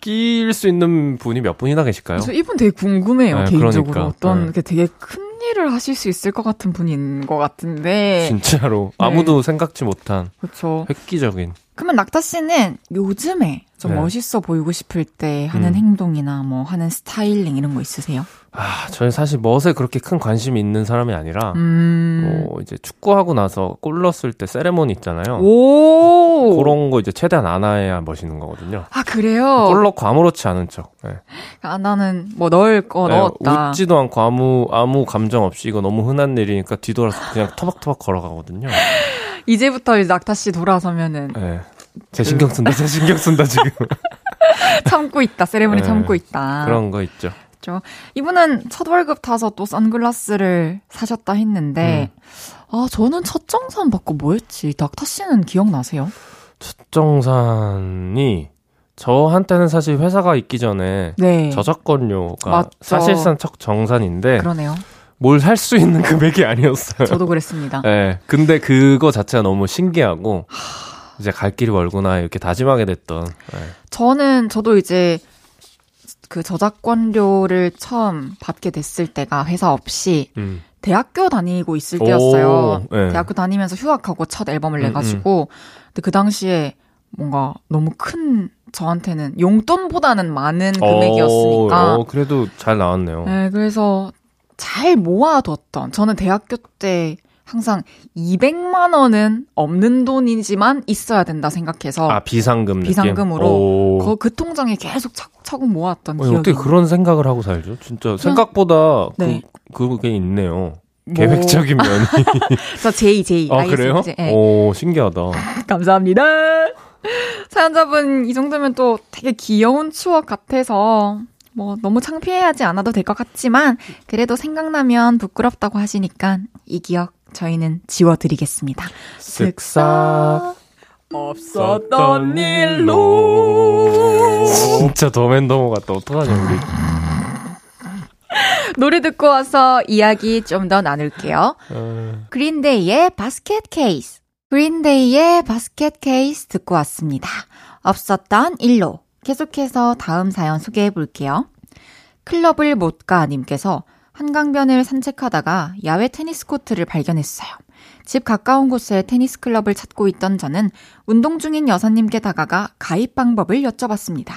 끼일 수 있는 분이 몇 분이나 계실까요? 저 이분 되게 궁금해요, 네, 개인적으로. 그러니까. 어떤 네. 되게 큰 일을 하실 수 있을 것 같은 분인 것 같은데. 진짜로. 네. 아무도 생각지 못한. 그렇죠. 획기적인. 그러면 낙타 씨는 요즘에 좀 네. 멋있어 보이고 싶을 때 하는 음. 행동이나 뭐 하는 스타일링 이런 거 있으세요? 아, 저는 사실 멋에 그렇게 큰 관심이 있는 사람이 아니라, 음. 뭐, 이제 축구하고 나서 골 넣었을 때 세레모니 있잖아요. 오! 그런 거 이제 최대한 안 해야 멋있는 거거든요. 아, 그래요? 골 넣고 아무렇지 않은 척. 네. 아, 나는 뭐 넣을 거 네, 넣었다. 웃지도 않고 아무, 아무 감정 없이 이거 너무 흔한 일이니까 뒤돌아서 그냥 <laughs> 터벅터벅 걸어가거든요. 이제부터 이제 낙타 씨 돌아서면은. 네. 제 신경 쓴다, 제 신경 쓴다, 지금. <laughs> 참고 있다, 세레모니 네, 참고 있다. 그런 거 있죠. 있죠. 이분은 첫 월급 타서 또 선글라스를 사셨다 했는데, 음. 아, 저는 첫 정산 받고 뭐였지? 닥터 씨는 기억나세요? 첫 정산이, 저한테는 사실 회사가 있기 전에 네. 저작권료가 맞죠. 사실상 첫 정산인데 그러네요. 뭘 살 수 있는 금액이 아니었어요. 저도 그랬습니다. 네. 근데 그거 자체가 너무 신기하고 이제 갈 길이 멀구나 이렇게 다짐하게 됐던. 네. 저는 저도 이제 그 저작권료를 처음 받게 됐을 때가 회사 없이 음. 대학교 다니고 있을 때였어요. 오, 네. 대학교 다니면서 휴학하고 첫 앨범을 음, 내가지고 음. 근데 그 당시에 뭔가 너무 큰 저한테는 용돈보다는 많은 금액이었으니까. 어, 그래도 잘 나왔네요. 네, 그래서 잘 모아뒀던 저는 대학교 때 항상 200만 원은 없는 돈이지만 있어야 된다 생각해서 아 비상금 비상금으로 그, 그 통장에 계속 차곡차곡 모았던 어, 기억이 어떻게 그런 생각을 하고 살죠? 진짜 생각보다 네. 그 그게 있네요. 뭐... 계획적인 면이. <laughs> 저 제이 제이. 아 그래요? 네. 오 신기하다. 감사합니다. 사연자분 이 정도면 또 되게 귀여운 추억 같아서 뭐 너무 창피해하지 않아도 될 것 같지만 그래도 생각나면 부끄럽다고 하시니까 이 기억 저희는 지워드리겠습니다. 쓱싹 없었던 일로 진짜 더맨더머 같다. 어떡하냐 우리. <laughs> 노래 듣고 와서 이야기 좀 더 나눌게요. 어... 그린데이의 바스켓 케이스. 그린데이의 바스켓 케이스 듣고 왔습니다. 없었던 일로. 계속해서 다음 사연 소개해 볼게요. 클럽을 못 가 님께서 한강변을 산책하다가 야외 테니스 코트를 발견했어요. 집 가까운 곳에 테니스 클럽을 찾고 있던 저는 운동 중인 여사님께 다가가 가입 방법을 여쭤봤습니다.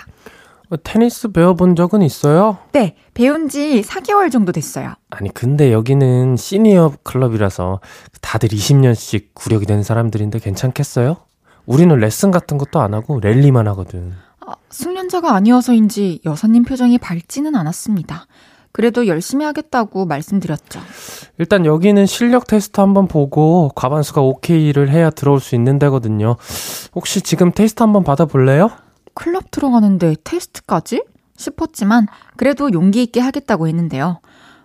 어, 테니스 배워본 적은 있어요? 네, 배운 지 4개월 정도 됐어요. 아니, 근데 여기는 시니어 클럽이라서 다들 20년씩 구력이 된 사람들인데 괜찮겠어요? 우리는 레슨 같은 것도 안 하고 랠리만 하거든. 아, 숙련자가 아니어서인지 여사님 표정이 밝지는 않았습니다. 그래도 열심히 하겠다고 말씀드렸죠. 일단 여기는 실력 테스트 한번 보고 과반수가 오케이를 해야 들어올 수 있는 데거든요. 혹시 지금 테스트 한번 받아볼래요? 클럽 들어가는데 테스트까지? 싶었지만 그래도 용기 있게 하겠다고 했는데요.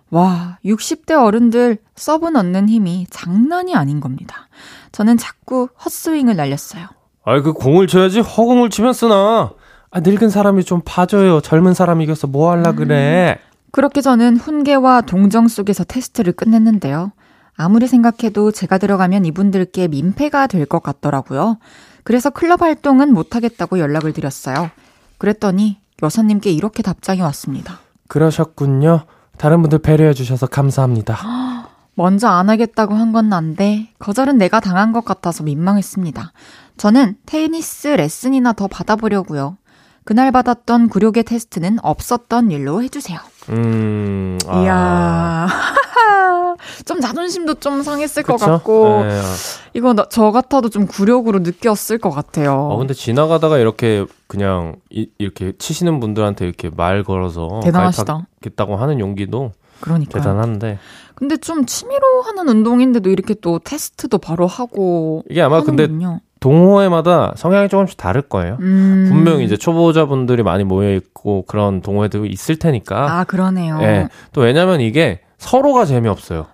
와, 60대 어른들 서브 넣는 힘이 장난이 아닌 겁니다. 저는 자꾸 헛스윙을 날렸어요. 아이, 그 공을 쳐야지 허공을 치면 쓰나. 아, 늙은 사람이 좀 봐줘요. 젊은 사람 이겨서 뭐 할라 그래. 음. 그렇게 저는 훈계와 동정 속에서 테스트를 끝냈는데요. 아무리 생각해도 제가 들어가면 이분들께 민폐가 될 것 같더라고요. 그래서 클럽 활동은 못하겠다고 연락을 드렸어요. 그랬더니 여사님께 이렇게 답장이 왔습니다. 그러셨군요. 다른 분들 배려해 주셔서 감사합니다. <gasps> 먼저 안 하겠다고 한 건 난데 거절은 내가 당한 것 같아서 민망했습니다. 저는 테니스 레슨이나 더 받아보려고요. 그날 받았던 구력의 테스트는 없었던 일로 해주세요. 음, 아. 이야. <laughs> 좀 자존심도 좀 상했을 그쵸? 것 같고 네. 이거 나, 저 같아도 좀 굴욕으로 느꼈을 것 같아요. 어, 근데 지나가다가 이렇게 그냥 이, 렇게 치시는 분들한테 이렇게 말 걸어서 대단하시다. 겠다고 하는 용기도 그러니까 대단한데. 근데 좀 취미로 하는 운동인데도 이렇게 또 테스트도 바로 하고 이게 아마 근데 동호회마다 성향이 조금씩 다를 거예요. 음. 분명히 이제 초보자분들이 많이 모여 있고 그런 동호회도 있을 테니까. 아 그러네요. 네. 또 왜냐면 이게 서로가 재미없어요.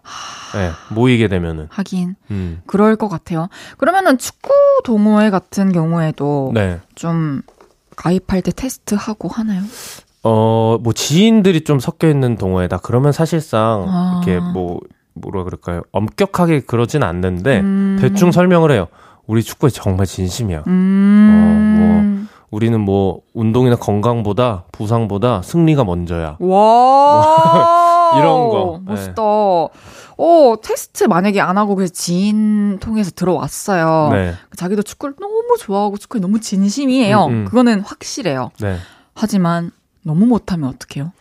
네, 모이게 되면은. 하긴. 음. 그럴 것 같아요. 그러면은 축구 동호회 같은 경우에도 네. 좀 가입할 때 테스트 하고 하나요? 어, 뭐 지인들이 좀 섞여 있는 동호회다. 그러면 사실상 아. 이렇게 뭐 뭐라 그럴까요? 엄격하게 그러진 않는데 음. 대충 설명을 해요. 우리 축구에 정말 진심이야. 음. 어, 뭐 우리는 뭐 운동이나 건강보다 부상보다 승리가 먼저야. 와 <laughs> 이런 거 멋있다. 네. 어 테스트 만약에 안 하고 그래서 지인 통해서 들어왔어요. 네. 자기도 축구를 너무 좋아하고 축구에 너무 진심이에요. 음, 음. 그거는 확실해요. 네. 하지만 너무 못하면 어떡해요?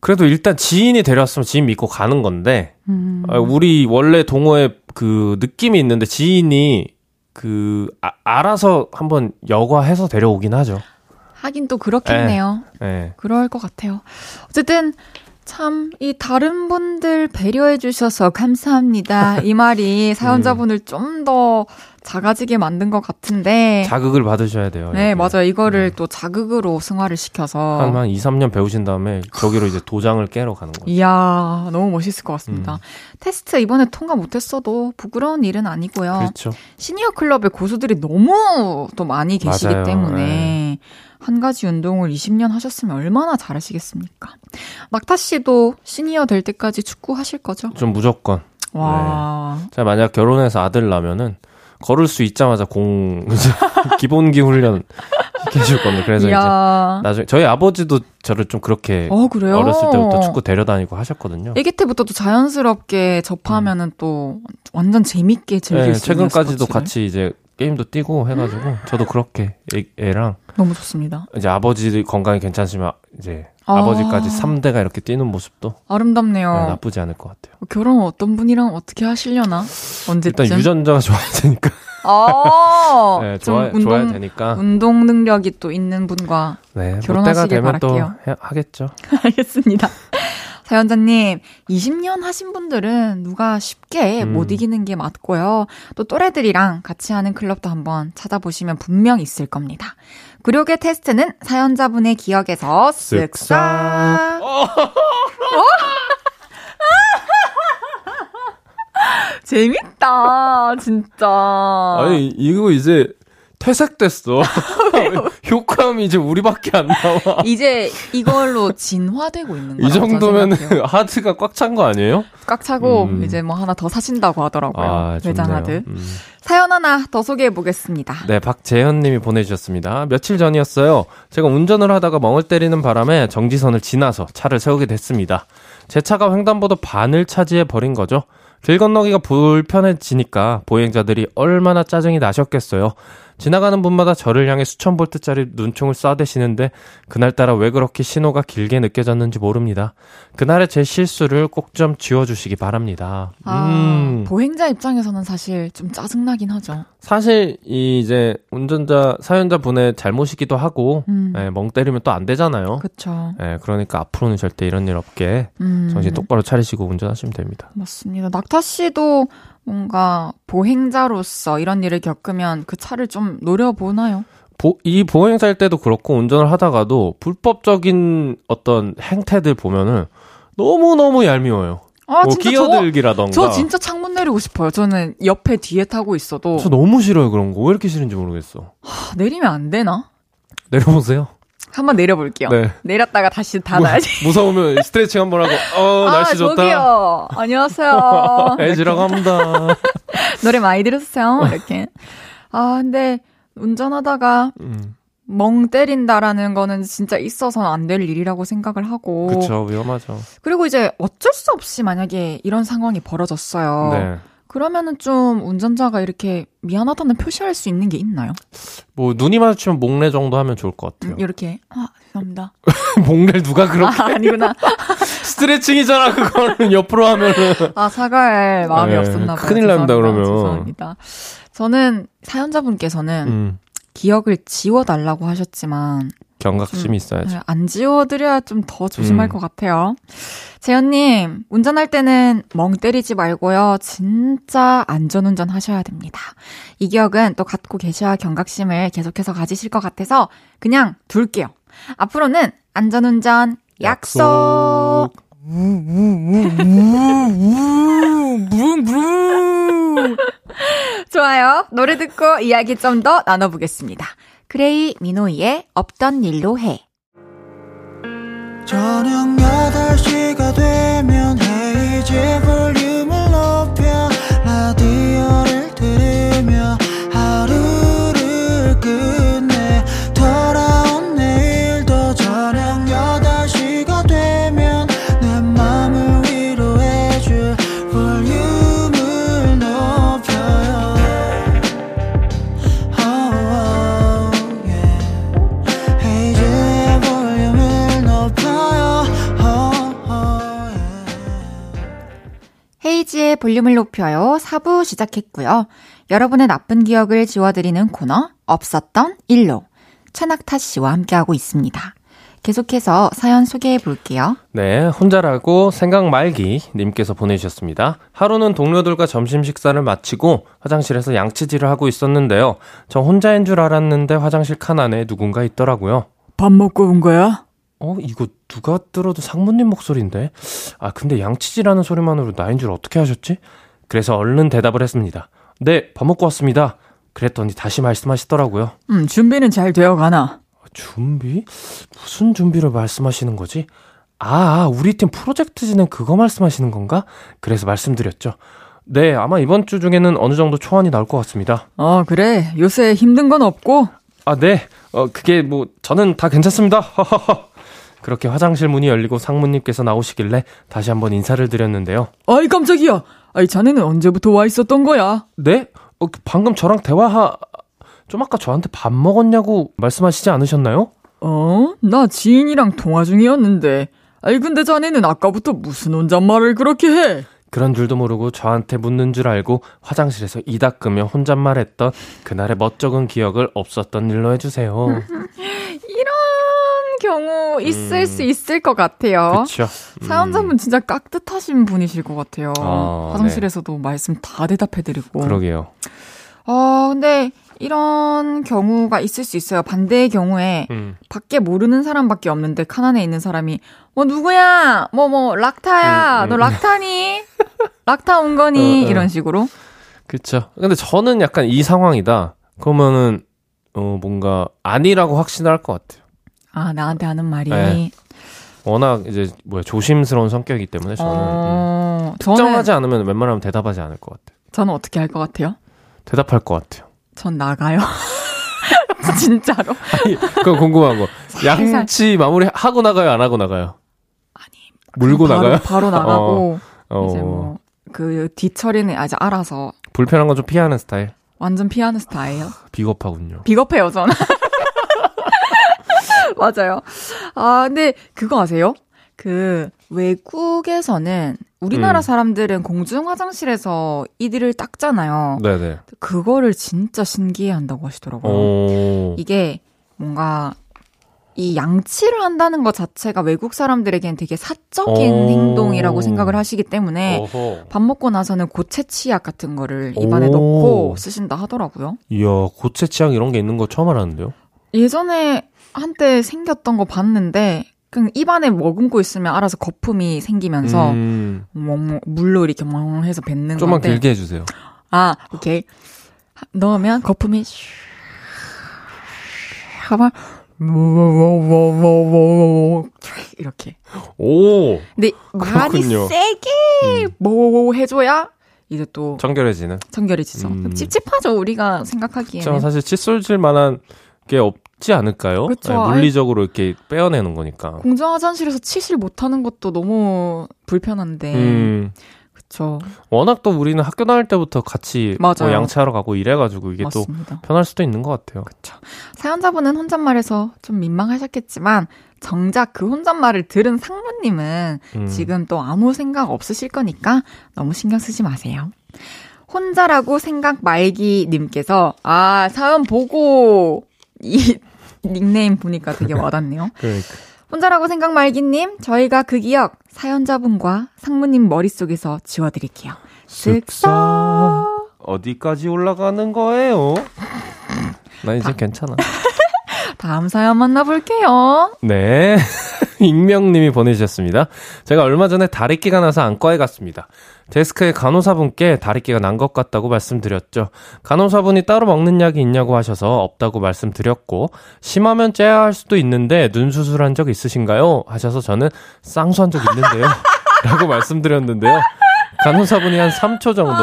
그래도 일단 지인이 데려왔으면 지인 믿고 가는 건데, 음. 아, 우리 원래 동호회 그 느낌이 있는데 지인이 그 아, 알아서 한번 여과해서 데려오긴 하죠. 하긴 또 그렇겠네요. 네. 네. 그럴 것 같아요. 어쨌든 참, 이 다른 분들 배려해 주셔서 감사합니다. 이 말이 사연자분을 음. 좀더 작아지게 만든 것 같은데. 자극을 받으셔야 돼요. 네, 이렇게. 맞아요. 이거를 네. 또 자극으로 승화를 시켜서. 한, 한 2, 3년 배우신 다음에 저기로 이제 도장을 깨러 가는 거죠. 이야, 너무 멋있을 것 같습니다. 음. 테스트 이번에 통과 못했어도 부끄러운 일은 아니고요. 그렇죠. 시니어 클럽의 고수들이 너무 또 많이 계시기 맞아요. 때문에. 네. 한 가지 운동을 20년 하셨으면 얼마나 잘하시겠습니까? 낙타 씨도 시니어 될 때까지 축구 하실 거죠? 좀 무조건. 와. 네. 제가 만약 결혼해서 아들 나면은 걸을 수 있자마자 공 <laughs> 기본기 훈련 시켜줄 겁니다. 그래서 이야. 이제 나중에 저희 아버지도 저를 좀 그렇게 어, 어렸을 때부터 축구 데려다니고 하셨거든요. 아기 때부터 또 자연스럽게 접하면은 음. 또 완전 재밌게 즐길 네, 수 있는 최근까지도 같이 이제 게임도 뛰고 해가지고 <gasps> 저도 그렇게 애, 랑 너무 좋습니다. 이제 아버지 건강이 괜찮으시면 이제 아. 버지까지 3대가 이렇게 뛰는 모습도 아름답네요. 네, 나쁘지 않을 것 같아요. 결혼 어떤 분이랑 어떻게 하시려나? 언제쯤? 일단 유전자가 <laughs> 좋아야 되니까. 아, 네, 좋아, 운동, 좋아야 되니까. 운동 능력이 또 있는 분과 네, 뭐 결혼하시길 바랄게요. 또 해, 하겠죠. <laughs> 알겠습니다. 사연자님, 20년 하신 분들은 누가 쉽게 음. 못 이기는 게 맞고요. 또 또래들이랑 같이 하는 클럽도 한번 찾아보시면 분명 있을 겁니다. 구력의 테스트는 사연자분의 기억에서 쓱싹. 어? <laughs> 재밌다, 진짜. 아니, 이거 이제 퇴색됐어. <laughs> 효과음이 이제 우리밖에 안 나와. 이제 이걸로 진화되고 있는 거이 정도면 하드가 꽉 찬 거 아니에요? 꽉 차고 음. 이제 뭐 하나 더 사신다고 하더라고요. 아, 외장 하드. 음. 사연 하나 더 소개해 보겠습니다. 네, 박재현 님이 보내주셨습니다. 며칠 전이었어요. 제가 운전을 하다가 멍을 때리는 바람에 정지선을 지나서 차를 세우게 됐습니다. 제 차가 횡단보도 반을 차지해 버린 거죠. 길 건너기가 불편해지니까 보행자들이 얼마나 짜증이 나셨겠어요. 지나가는 분마다 저를 향해 수천 볼트짜리 눈총을 쏴대시는데 그날따라 왜 그렇게 신호가 길게 느껴졌는지 모릅니다. 그날의 제 실수를 꼭 좀 지워주시기 바랍니다. 아, 음. 보행자 입장에서는 사실 좀 짜증나긴 하죠. 사실 이 이제 운전자 사연자 분의 잘못이기도 하고 음. 예, 멍 때리면 또 안 되잖아요. 그렇죠. 예, 그러니까 앞으로는 절대 이런 일 없게 음. 정신 똑바로 차리시고 운전하시면 됩니다. 맞습니다. 낙타 씨도 뭔가 보행자로서 이런 일을 겪으면 그 차를 좀 노려보나요? 보, 이 보행자일 때도 그렇고 운전을 하다가도 불법적인 어떤 행태들 보면은 너무너무 얄미워요. 아, 뭐 진짜 끼어들기라던가. 저, 저, 진짜 창문 내리고 싶어요. 저는 옆에 뒤에 타고 있어도. 저 너무 싫어요, 그런 거. 왜 이렇게 싫은지 모르겠어. 하, 내리면 안 되나? 내려보세요. 한번 내려볼게요. 네. 내렸다가 다시 닫아야지. <laughs> 무서우면 스트레칭 한번 하고, 어, 아, 날씨 좋다. 저기요. 안녕하세요. <laughs> 애지라고 합니다. <laughs> 노래 많이 들었어요. 이렇게. 아, 근데 운전하다가 음. 멍 때린다라는 거는 진짜 있어서는 안 될 일이라고 생각을 하고. 그렇죠. 위험하죠. 그리고 이제 어쩔 수 없이 만약에 이런 상황이 벌어졌어요. 네. 그러면은 좀 운전자가 이렇게 미안하다는 표시할 수 있는 게 있나요? 뭐 눈이 마주치면 목례 정도 하면 좋을 것 같아요. 음, 이렇게 아 죄송합니다. <laughs> 목례 누가 그렇게? 아, 아니구나. <laughs> 스트레칭이잖아 그거는 옆으로 하면은. 아 사과할 마음이 네, 없었나 봐요. 큰일 납니다 그러면. 죄송합니다. 저는 사연자분께서는 음. 기억을 지워달라고 하셨지만 경각심이 있어야죠. 네, 안 지워드려야 좀 더 조심할 음. 것 같아요. 재현님, 운전할 때는 멍 때리지 말고요. 진짜 안전운전 하셔야 됩니다. 이 기억은 또 갖고 계셔야 경각심을 계속해서 가지실 것 같아서 그냥 둘게요. 앞으로는 안전운전 약속! 약속. <laughs> 좋아요. 노래 듣고 이야기 좀 더 나눠보겠습니다. 그레이 미노이의 없던 일로 해. 저녁 8시가 되면 헤이즈 볼륨을 높여 헤이지의 볼륨을 높여요 4부 시작했고요. 여러분의 나쁜 기억을 지워드리는 코너 없었던 일로 최낙타 씨와 함께하고 있습니다. 계속해서 사연 소개해 볼게요. 네, 혼자라고 생각 말기 님께서 보내주셨습니다. 하루는 동료들과 점심 식사를 마치고 화장실에서 양치질을 하고 있었는데요. 저 혼자인 줄 알았는데 화장실 칸 안에 누군가 있더라고요. 밥 먹고 온 거야? 어, 이거 누가 들어도 상무님 목소리인데? 아, 근데 양치질하는 소리만으로 나인 줄 어떻게 하셨지? 그래서 얼른 대답을 했습니다. 네, 밥 먹고 왔습니다. 그랬더니 다시 말씀하시더라고요. 음, 준비는 잘 되어 가나? 준비? 무슨 준비를 말씀하시는 거지? 아, 우리 팀 프로젝트 진행 그거 말씀하시는 건가? 그래서 말씀드렸죠. 네, 아마 이번 주 중에는 어느 정도 초안이 나올 것 같습니다. 어, 그래. 요새 힘든 건 없고? 아, 네. 어, 그게 뭐, 저는 다 괜찮습니다. 그렇게 화장실 문이 열리고 상무님께서 나오시길래 다시 한번 인사를 드렸는데요. 아이, 깜짝이야. 아이, 자네는 언제부터 와 있었던 거야? 네? 어, 방금 저랑 대화하, 좀 아까 저한테 밥 먹었냐고 말씀하시지 않으셨나요? 어? 나 지인이랑 통화 중이었는데. 아이, 근데 자네는 아까부터 무슨 혼잣말을 그렇게 해? 그런 줄도 모르고 저한테 묻는 줄 알고 화장실에서 이 닦으며 혼잣말했던 그날의 멋쩍은 기억을 없었던 일로 해주세요. 이런 <laughs> 경우 있을 음. 수 있을 것 같아요. 그쵸. 음. 사연자분 진짜 깍듯하신 분이실 것 같아요. 아, 화장실에서도 네. 말씀 다 대답해드리고. 그러게요. 어, 근데 이런 경우가 있을 수 있어요. 반대의 경우에 음. 밖에 모르는 사람밖에 없는데 칸 안에 있는 사람이 뭐 누구야? 뭐뭐 뭐, 락타야. 음, 음. 너 락타니? 락타 온 거니? 어, 어. 이런 식으로. 그쵸. 근데 저는 약간 이 상황이다. 그러면은 어 뭔가 아니라고 확신할 것 같아요. 아 나한테 하는 말이. 네. 워낙 이제 뭐야 조심스러운 성격이기 때문에 저는 어, 음. 특정하지 저는, 않으면 웬만하면 대답하지 않을 것 같아요. 저는 어떻게 할 것 같아요? 대답할 것 같아요. 전 나가요. <laughs> 진짜로. <laughs> 아니, 그거 궁금한 거. 양치 마무리 하고 나가요, 안 하고 나가요? 아니. 물고 바로, 나가요? 바로 <laughs> 나가고 어, 어. 이제 뭐 그 뒤처리는 아직 알아서. 불편한 건 좀 피하는 스타일. 완전 피아니스타예요. 비겁하군요. 비겁해요, 저는. <laughs> 맞아요. 아, 근데 그거 아세요? 그 외국에서는 우리나라 음. 사람들은 공중 화장실에서 이들을 닦잖아요. 네네. 그거를 진짜 신기해 한다고 하시더라고요. 오. 이게 뭔가 이 양치를 한다는 것 자체가 외국 사람들에겐 되게 사적인 오. 행동이라고 생각을 하시기 때문에 어허. 밥 먹고 나서는 고체 치약 같은 거를 입안에 오. 넣고 쓰신다 하더라고요. 이야, 고체 치약 이런 게 있는 거 처음 알았는데요? 예전에 한때 생겼던 거 봤는데 그냥 입안에 머금고 있으면 알아서 거품이 생기면서 음. 뭐, 뭐, 물로 이렇게 멍 해서 뱉는 좀만 건데. 길게 해주세요. 아, 오케이. 넣으면 거품이 가만 이렇게. 오. 근데 많이 세게 뭐 해줘야 이제 또 청결해지는. 청결해지죠. 음. 찝찝하죠 우리가 생각하기에는. 사실 칫솔질 만한 게 없 지 않을까요? 그쵸, 네, 물리적으로 이렇게 빼어내는 거니까. 공중 화장실에서 치실 못하는 것도 너무 불편한데. 음. 그렇죠. 워낙 또 우리는 학교 다닐 때부터 같이 뭐 양치하러 가고 이래가지고 이게 맞습니다. 또 편할 수도 있는 것 같아요. 그렇죠. 사연자분은 혼잣말에서 좀 민망하셨겠지만 정작 그 혼잣말을 들은 상무님은 음. 지금 또 아무 생각 없으실 거니까 너무 신경 쓰지 마세요. 혼자라고 생각 말기 님께서 아 사연 보고 이 닉네임 보니까 되게 와닿네요. 그러니까. 혼자라고 생각 말기님, 저희가 그 기억 사연자분과 상무님 머릿속에서 지워드릴게요. 쓱싹. 어디까지 올라가는 거예요? 나 이제 괜찮아. 다음 사연 만나볼게요. 네. <laughs> 익명님이 보내주셨습니다. 제가 얼마 전에 다리끼가 나서 안과에 갔습니다. 데스크에 간호사분께 다리끼가 난 것 같다고 말씀드렸죠. 간호사분이 따로 먹는 약이 있냐고 하셔서 없다고 말씀드렸고, 심하면 째야 할 수도 있는데 눈 수술한 적 있으신가요? 하셔서 저는 쌍수한 적 있는데요. <laughs> 라고 말씀드렸는데요. 간호사분이 한 3초 정도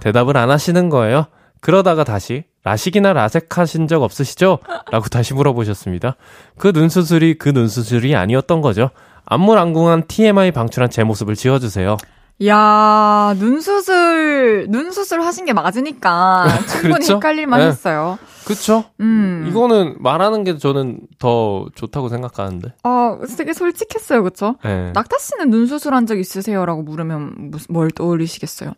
대답을 안 하시는 거예요. 그러다가 다시 라식이나 라섹 하신 적 없으시죠? 라고 다시 물어보셨습니다. 그 눈수술이 그 눈수술이 아니었던 거죠. 안물안궁한 TMI 방출한 제 모습을 지어주세요. 야, 눈수술, 눈수술 하신 게 맞으니까 <laughs> 충분히 그렇죠? 헷갈릴만 네. 했어요. 그쵸? 음. 이거는 말하는 게 저는 더 좋다고 생각하는데. 어, 되게 솔직했어요, 그쵸? 네. 낙타 씨는 눈수술 한 적 있으세요? 라고 물으면 뭘 떠올리시겠어요?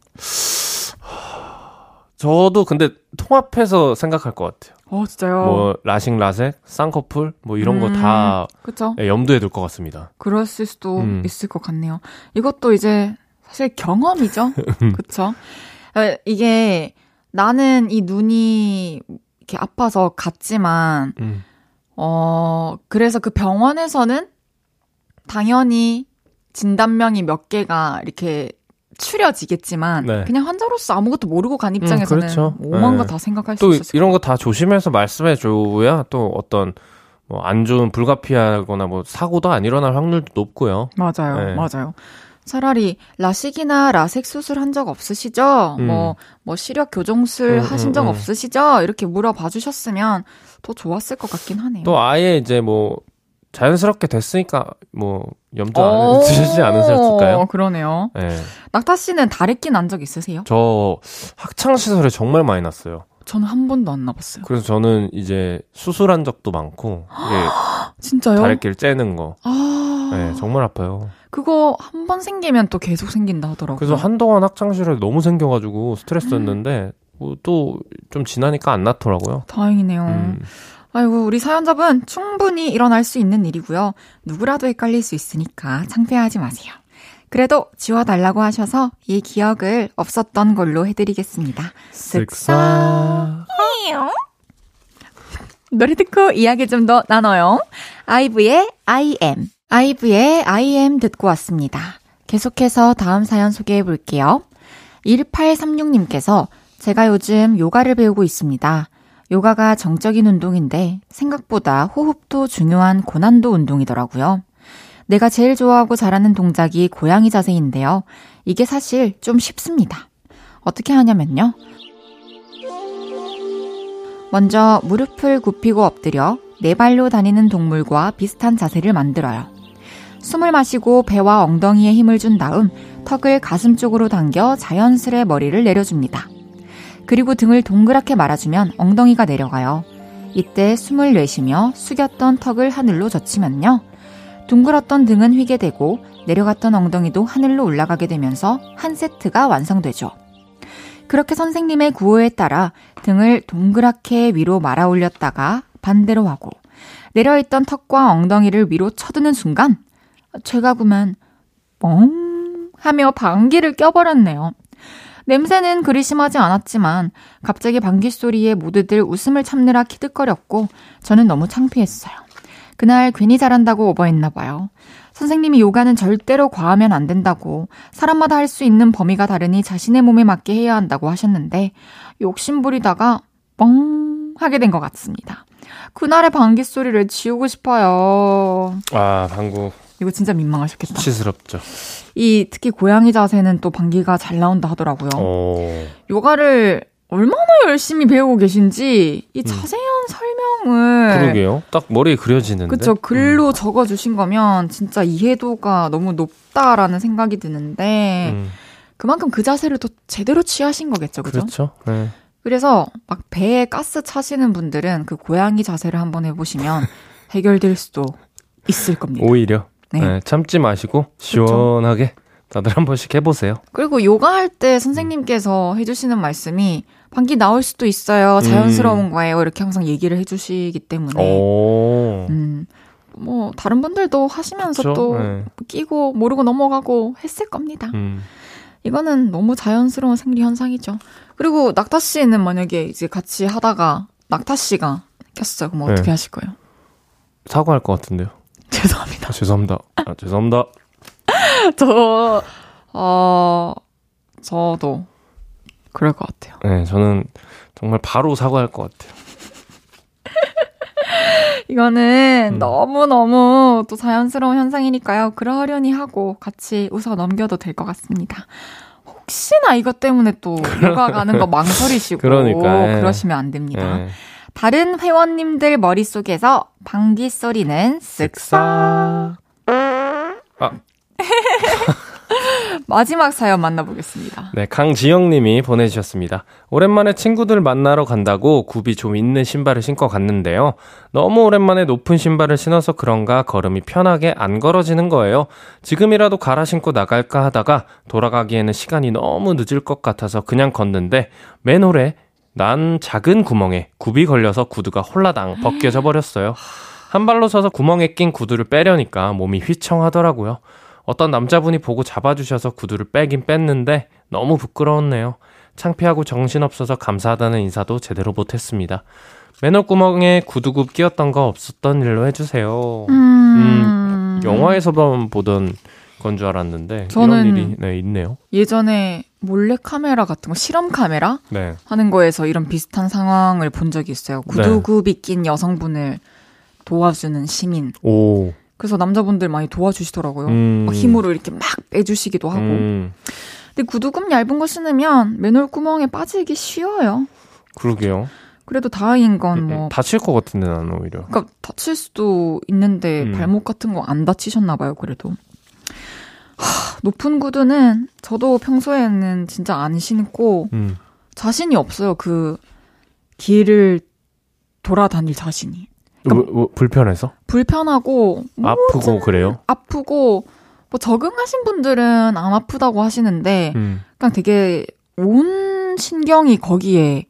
저도 근데 통합해서 생각할 것 같아요. 어, 진짜요? 뭐, 라식, 라섹, 쌍꺼풀, 뭐 이런 음, 거 다 염두에 둘 것 같습니다. 그랬을 수도 음. 있을 것 같네요. 이것도 이제 사실 경험이죠. 음. <laughs> 그쵸? 어, 이게 나는 이 눈이 이렇게 아파서 갔지만, 음. 어, 그래서 그 병원에서는 당연히 진단명이 몇 개가 이렇게 추려지겠지만 네. 그냥 환자로서 아무것도 모르고 간 음, 입장에서는 음, 그렇죠. 오만 네. 거다 생각할 수 있어요. 또 이런 거 다 조심해서 말씀해 줘야 또 어떤 뭐 안 좋은 불가피하거나 뭐 사고도 안 일어날 확률도 높고요. 맞아요. 네. 맞아요. 차라리 라식이나 라섹 수술 한 적 없으시죠? 음. 뭐, 뭐 시력 교정술 음, 하신 적 음, 음. 없으시죠? 이렇게 물어봐 주셨으면 더 좋았을 것 같긴 하네요. 또 아예 이제 뭐 자연스럽게 됐으니까 뭐 염두 안 드시지 않으셨을까요? 그러네요. 네. 낙타 씨는 다래끼 난적 있으세요? 저 학창 시절에 정말 많이 났어요. 저는 한 번도 안 나봤어요. 그래서 저는 이제 수술한 적도 많고 <gasps> 진짜요? 다래끼를 째는 거. 아... 네, 정말 아파요. 그거 한 번 생기면 또 계속 생긴다 하더라고요. 그래서 한동안 학창 시절에 너무 생겨가지고 스트레스였는데 뭐 또좀 지나니까 안 났더라고요. 다행이네요. 음. 아이고, 우리 사연자분 충분히 일어날 수 있는 일이고요. 누구라도 헷갈릴 수 있으니까 창피하지 마세요. 그래도 지워달라고 하셔서 이 기억을 없었던 걸로 해드리겠습니다. 쓱싹. 노래 듣고 이야기 좀 더 나눠요. 아이브의 I am. 아이브의 I am 듣고 왔습니다. 계속해서 다음 사연 소개해 볼게요. 1836님께서 제가 요즘 요가를 배우고 있습니다. 요가가 정적인 운동인데 생각보다 호흡도 중요한 고난도 운동이더라고요. 내가 제일 좋아하고 잘하는 동작이 고양이 자세인데요. 이게 사실 좀 쉽습니다. 어떻게 하냐면요. 먼저 무릎을 굽히고 엎드려 네 발로 다니는 동물과 비슷한 자세를 만들어요. 숨을 마시고 배와 엉덩이에 힘을 준 다음 턱을 가슴 쪽으로 당겨 자연스레 머리를 내려줍니다. 그리고 등을 동그랗게 말아주면 엉덩이가 내려가요. 이때 숨을 내쉬며 숙였던 턱을 하늘로 젖히면요. 둥글었던 등은 휘게 되고 내려갔던 엉덩이도 하늘로 올라가게 되면서 한 세트가 완성되죠. 그렇게 선생님의 구호에 따라 등을 동그랗게 위로 말아 올렸다가 반대로 하고 내려있던 턱과 엉덩이를 위로 쳐드는 순간 제가 그만 뻥 하며 방귀를 껴버렸네요. 냄새는 그리 심하지 않았지만 갑자기 방귀 소리에 모두들 웃음을 참느라 키득거렸고 저는 너무 창피했어요. 그날 괜히 잘한다고 오버했나 봐요. 선생님이 요가는 절대로 과하면 안 된다고 사람마다 할 수 있는 범위가 다르니 자신의 몸에 맞게 해야 한다고 하셨는데 욕심부리다가 뻥 하게 된 것 같습니다. 그날의 방귀 소리를 지우고 싶어요. 아 방구 이거 진짜 민망하셨겠다. 수치스럽죠. 이 특히 고양이 자세는 또 방귀가 잘 나온다 하더라고요. 오. 요가를 얼마나 열심히 배우고 계신지 이 자세한 음. 설명을 그러게요. 딱 머리에 그려지는데. 그쵸 글로 음. 적어 주신 거면 진짜 이해도가 너무 높다라는 생각이 드는데 음. 그만큼 그 자세를 더 제대로 취하신 거겠죠, 그죠? 그렇죠. 네. 그래서 막 배에 가스 차시는 분들은 그 고양이 자세를 한번 해 보시면 <laughs> 해결될 수도 있을 겁니다. 오히려 네. 네, 참지 마시고 시원하게 그렇죠. 다들 한 번씩 해보세요. 그리고 요가할 때 선생님께서 해주시는 말씀이 방귀 나올 수도 있어요. 자연스러운 음. 거예요. 이렇게 항상 얘기를 해주시기 때문에. 음, 뭐 다른 분들도 하시면서 그쵸? 또 네. 끼고 모르고 넘어가고 했을 겁니다. 음. 이거는 너무 자연스러운 생리 현상이죠. 그리고 낙타 씨는 만약에 이제 같이 하다가 낙타 씨가 꼈어요. 그럼 어떻게 네. 하실 거예요? 사과할 것 같은데요. <laughs> 죄송합니다. 아, 죄송합니다. 아, 죄송합니다. <laughs> 저, 어, 저도 그럴 것 같아요. 네, 저는 정말 바로 사과할 것 같아요. <laughs> 이거는 음. 너무너무 또 자연스러운 현상이니까요. 그러려니 하고 같이 웃어 넘겨도 될 것 같습니다. 혹시나 이것 때문에 또 요가 가는 거 망설이시고 그러니까, 예. 그러시면 안 됩니다. 예. 다른 회원님들 머릿속에서 방귀 소리는 쓱싹. 아. <laughs> 마지막 사연 만나보겠습니다. 네, 강지영 님이 보내주셨습니다. 오랜만에 친구들 만나러 간다고 굽이 좀 있는 신발을 신고 갔는데요. 너무 오랜만에 높은 신발을 신어서 그런가 걸음이 편하게 안 걸어지는 거예요. 지금이라도 갈아 신고 나갈까 하다가 돌아가기에는 시간이 너무 늦을 것 같아서 그냥 걷는데 맨홀에 난 작은 구멍에 굽이 걸려서 구두가 홀라당 벗겨져 버렸어요. 한 발로 서서 구멍에 낀 구두를 빼려니까 몸이 휘청하더라고요. 어떤 남자분이 보고 잡아주셔서 구두를 빼긴 뺐는데 너무 부끄러웠네요. 창피하고 정신없어서 감사하다는 인사도 제대로 못했습니다. 맨홀 구멍에 구두굽 끼었던 거 없었던 일로 해주세요. 음, 음 영화에서만 보던 건 줄 알았는데 이런 일이 네, 있네요. 예전에 몰래 카메라 같은 거 실험 카메라 네. 하는 거에서 이런 비슷한 상황을 본 적이 있어요. 구두굽이 네. 낀 여성분을 도와주는 시민. 오. 그래서 남자분들 많이 도와주시더라고요. 음. 힘으로 이렇게 막 빼주시기도 하고. 음. 근데 구두굽 얇은 거 신으면 맨홀 구멍에 빠지기 쉬워요. 그러게요. 그래도 다행인 건 뭐. 음, 다칠 것 같은데 나는 오히려. 그러니까 다칠 수도 있는데 음. 발목 같은 거 안 다치셨나 봐요. 그래도. 하, 높은 구두는 저도 평소에는 진짜 안 신고 음. 자신이 없어요. 그 길을 돌아다닐 자신이. 그러니까 뭐, 뭐, 불편해서? 불편하고 아프고 그래요? 아프고 뭐 적응하신 분들은 안 아프다고 하시는데 음. 그냥 되게 온 신경이 거기에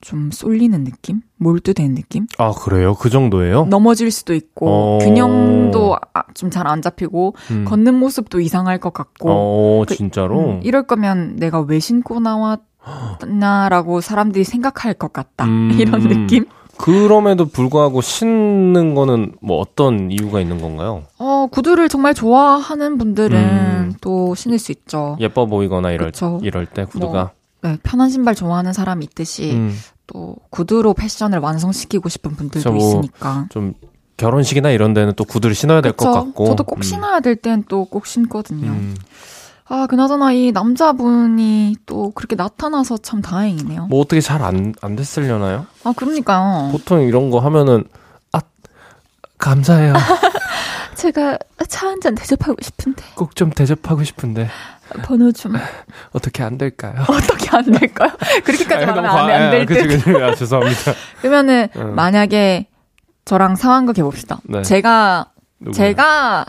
좀 쏠리는 느낌? 몰두된 느낌? 아, 그래요? 그 정도예요? 넘어질 수도 있고, 어... 균형도 아, 좀잘 안 잡히고, 음. 걷는 모습도 이상할 것 같고. 어, 그, 진짜로? 음, 이럴 거면 내가 왜 신고 나왔나라고 사람들이 생각할 것 같다. <laughs> 음... 이런 느낌? 그럼에도 불구하고 신는 거는 뭐 어떤 이유가 있는 건가요? 어, 구두를 정말 좋아하는 분들은 음. 또 신을 수 있죠. 예뻐 보이거나 이럴, 그쵸? 이럴 때 구두가. 뭐, 네, 편한 신발 좋아하는 사람이 있듯이 음. 또 구두로 패션을 완성시키고 싶은 분들도 뭐 있으니까. 좀 결혼식이나 이런 데는 또 구두를 신어야 될 것 같고. 저도 꼭 음. 신어야 될 땐 또 꼭 신거든요. 음. 아, 그나저나 이 남자분이 또 그렇게 나타나서 참 다행이네요. 뭐 어떻게 잘 안, 안 됐으려나요? 아, 그러니까요. 보통 이런 거 하면은, 아, 감사해요. <laughs> 제가 차 한 잔 대접하고 싶은데. 꼭 좀 대접하고 싶은데. 번호 좀. <laughs> 어떻게 안 될까요? <laughs> 어떻게 안 될까요? 그렇게까지 <laughs> 말하면 안, 안 될 듯. 그치, 그치. 아, 죄송합니다. 그러면은, 음. 만약에 저랑 상황극 해봅시다. 네. 제가, 누구야? 제가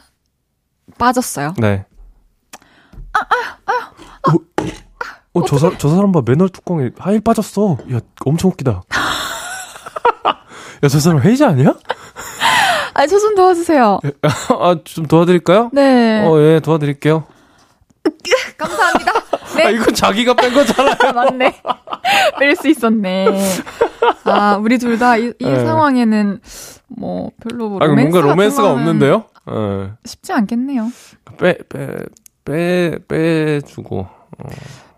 빠졌어요. 네. 아, 아, 아. 아. 어, 어, 저, 사, 저 사람 봐. 맨홀 뚜껑에 하일 빠졌어. 야, 엄청 웃기다. 야, 저 사람 회의자 아니야? 아, 저 좀 도와주세요. <laughs> 아, 좀 도와드릴까요? 네. 어, 예, 도와드릴게요. <laughs> 감사합니다. 네. 아, 이건 자기가 뺀 거잖아요. <laughs> 맞네. 뺄 수 있었네. 아, 우리 둘 다이 이 네. 상황에는 뭐 별로 뭐 아, 뭔가 로맨스가 없는데요? 네. 쉽지 않겠네요. 빼, 빼, 빼, 빼주고. 어.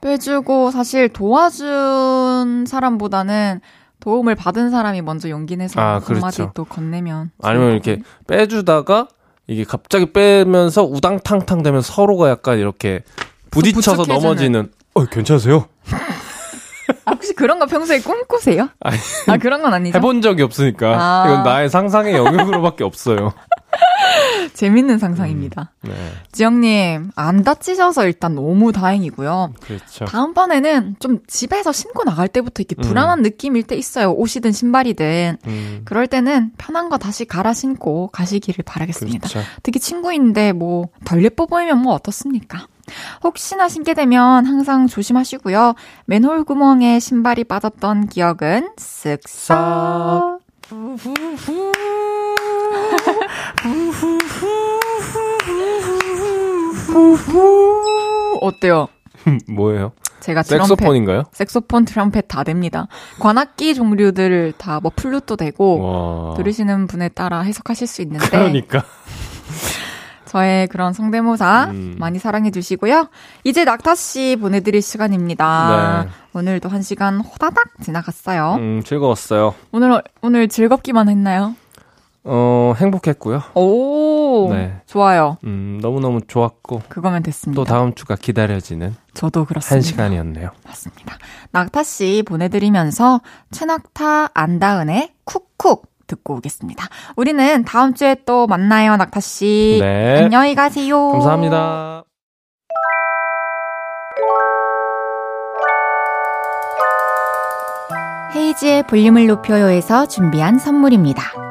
빼주고 사실 도와준 사람보다는 도움을 받은 사람이 먼저 용기 내서 아, 그렇죠. 한마디 또 건네면 아니면 이렇게 빼주다가 이게 갑자기 빼면서 우당탕탕 되면 서로가 약간 이렇게 부딪혀서 넘어지는 어 괜찮으세요? 아, 혹시 그런 거 평소에 꿈꾸세요? 아니, 아 그런 건 아니죠. 해본 적이 없으니까 아. 이건 나의 상상의 영역으로밖에 없어요. <laughs> 재밌는 상상입니다. 음, 네. 지영님, 안 다치셔서 일단 너무 다행이고요. 그렇죠. 다음번에는 좀 집에서 신고 나갈 때부터 이렇게 음. 불안한 음. 느낌일 때 있어요. 옷이든 신발이든. 음. 그럴 때는 편한 거 다시 갈아 신고 가시기를 바라겠습니다. 그렇죠. 특히 친구인데 뭐 덜 예뻐 보이면 뭐 어떻습니까? 혹시나 신게 되면 항상 조심하시고요. 맨홀 구멍에 신발이 빠졌던 기억은 쓱싹. 어때요? <laughs> 뭐예요? 제가 색소폰인가요? 색소폰, 트럼펫 다 됩니다. 관악기 종류들 다 뭐 플룻도 되고 와. 들으시는 분에 따라 해석하실 수 있는데 그러니까 <laughs> 저의 그런 성대모사 음. 많이 사랑해 주시고요. 이제 낙타 씨 보내드릴 시간입니다. 네. 오늘도 한 시간 호다닥 지나갔어요. 음, 즐거웠어요. 오늘 오늘 즐겁기만 했나요? 어, 행복했고요. 오, 네. 좋아요. 음, 너무너무 좋았고. 그거면 됐습니다. 또 다음 주가 기다려지는. 저도 그렇습니다. 한 시간이었네요. 맞습니다. 낙타씨 보내드리면서 최낙타 안다은의 쿡쿡 듣고 오겠습니다. 우리는 다음 주에 또 만나요, 낙타씨. 네. 안녕히 가세요. 감사합니다. 헤이지의 볼륨을 높여요에서 준비한 선물입니다.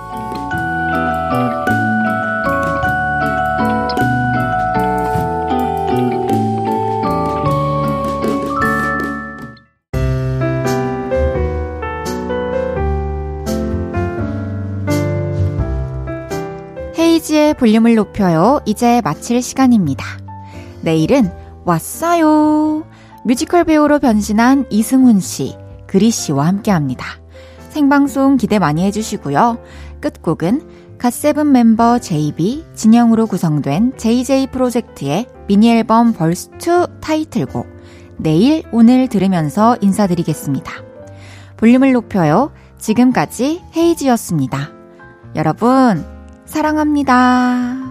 볼륨을 높여요. 이제 마칠 시간입니다. 내일은 왔어요. 뮤지컬 배우로 변신한 이승훈 씨, 그리 씨와 함께 합니다. 생방송 기대 많이 해주시고요. 끝곡은 갓세븐 멤버 JB, 진영으로 구성된 JJ 프로젝트의 미니 앨범 Verse 2 타이틀곡, 내일 오늘 들으면서 인사드리겠습니다. 볼륨을 높여요. 지금까지 헤이지였습니다. 여러분, 사랑합니다.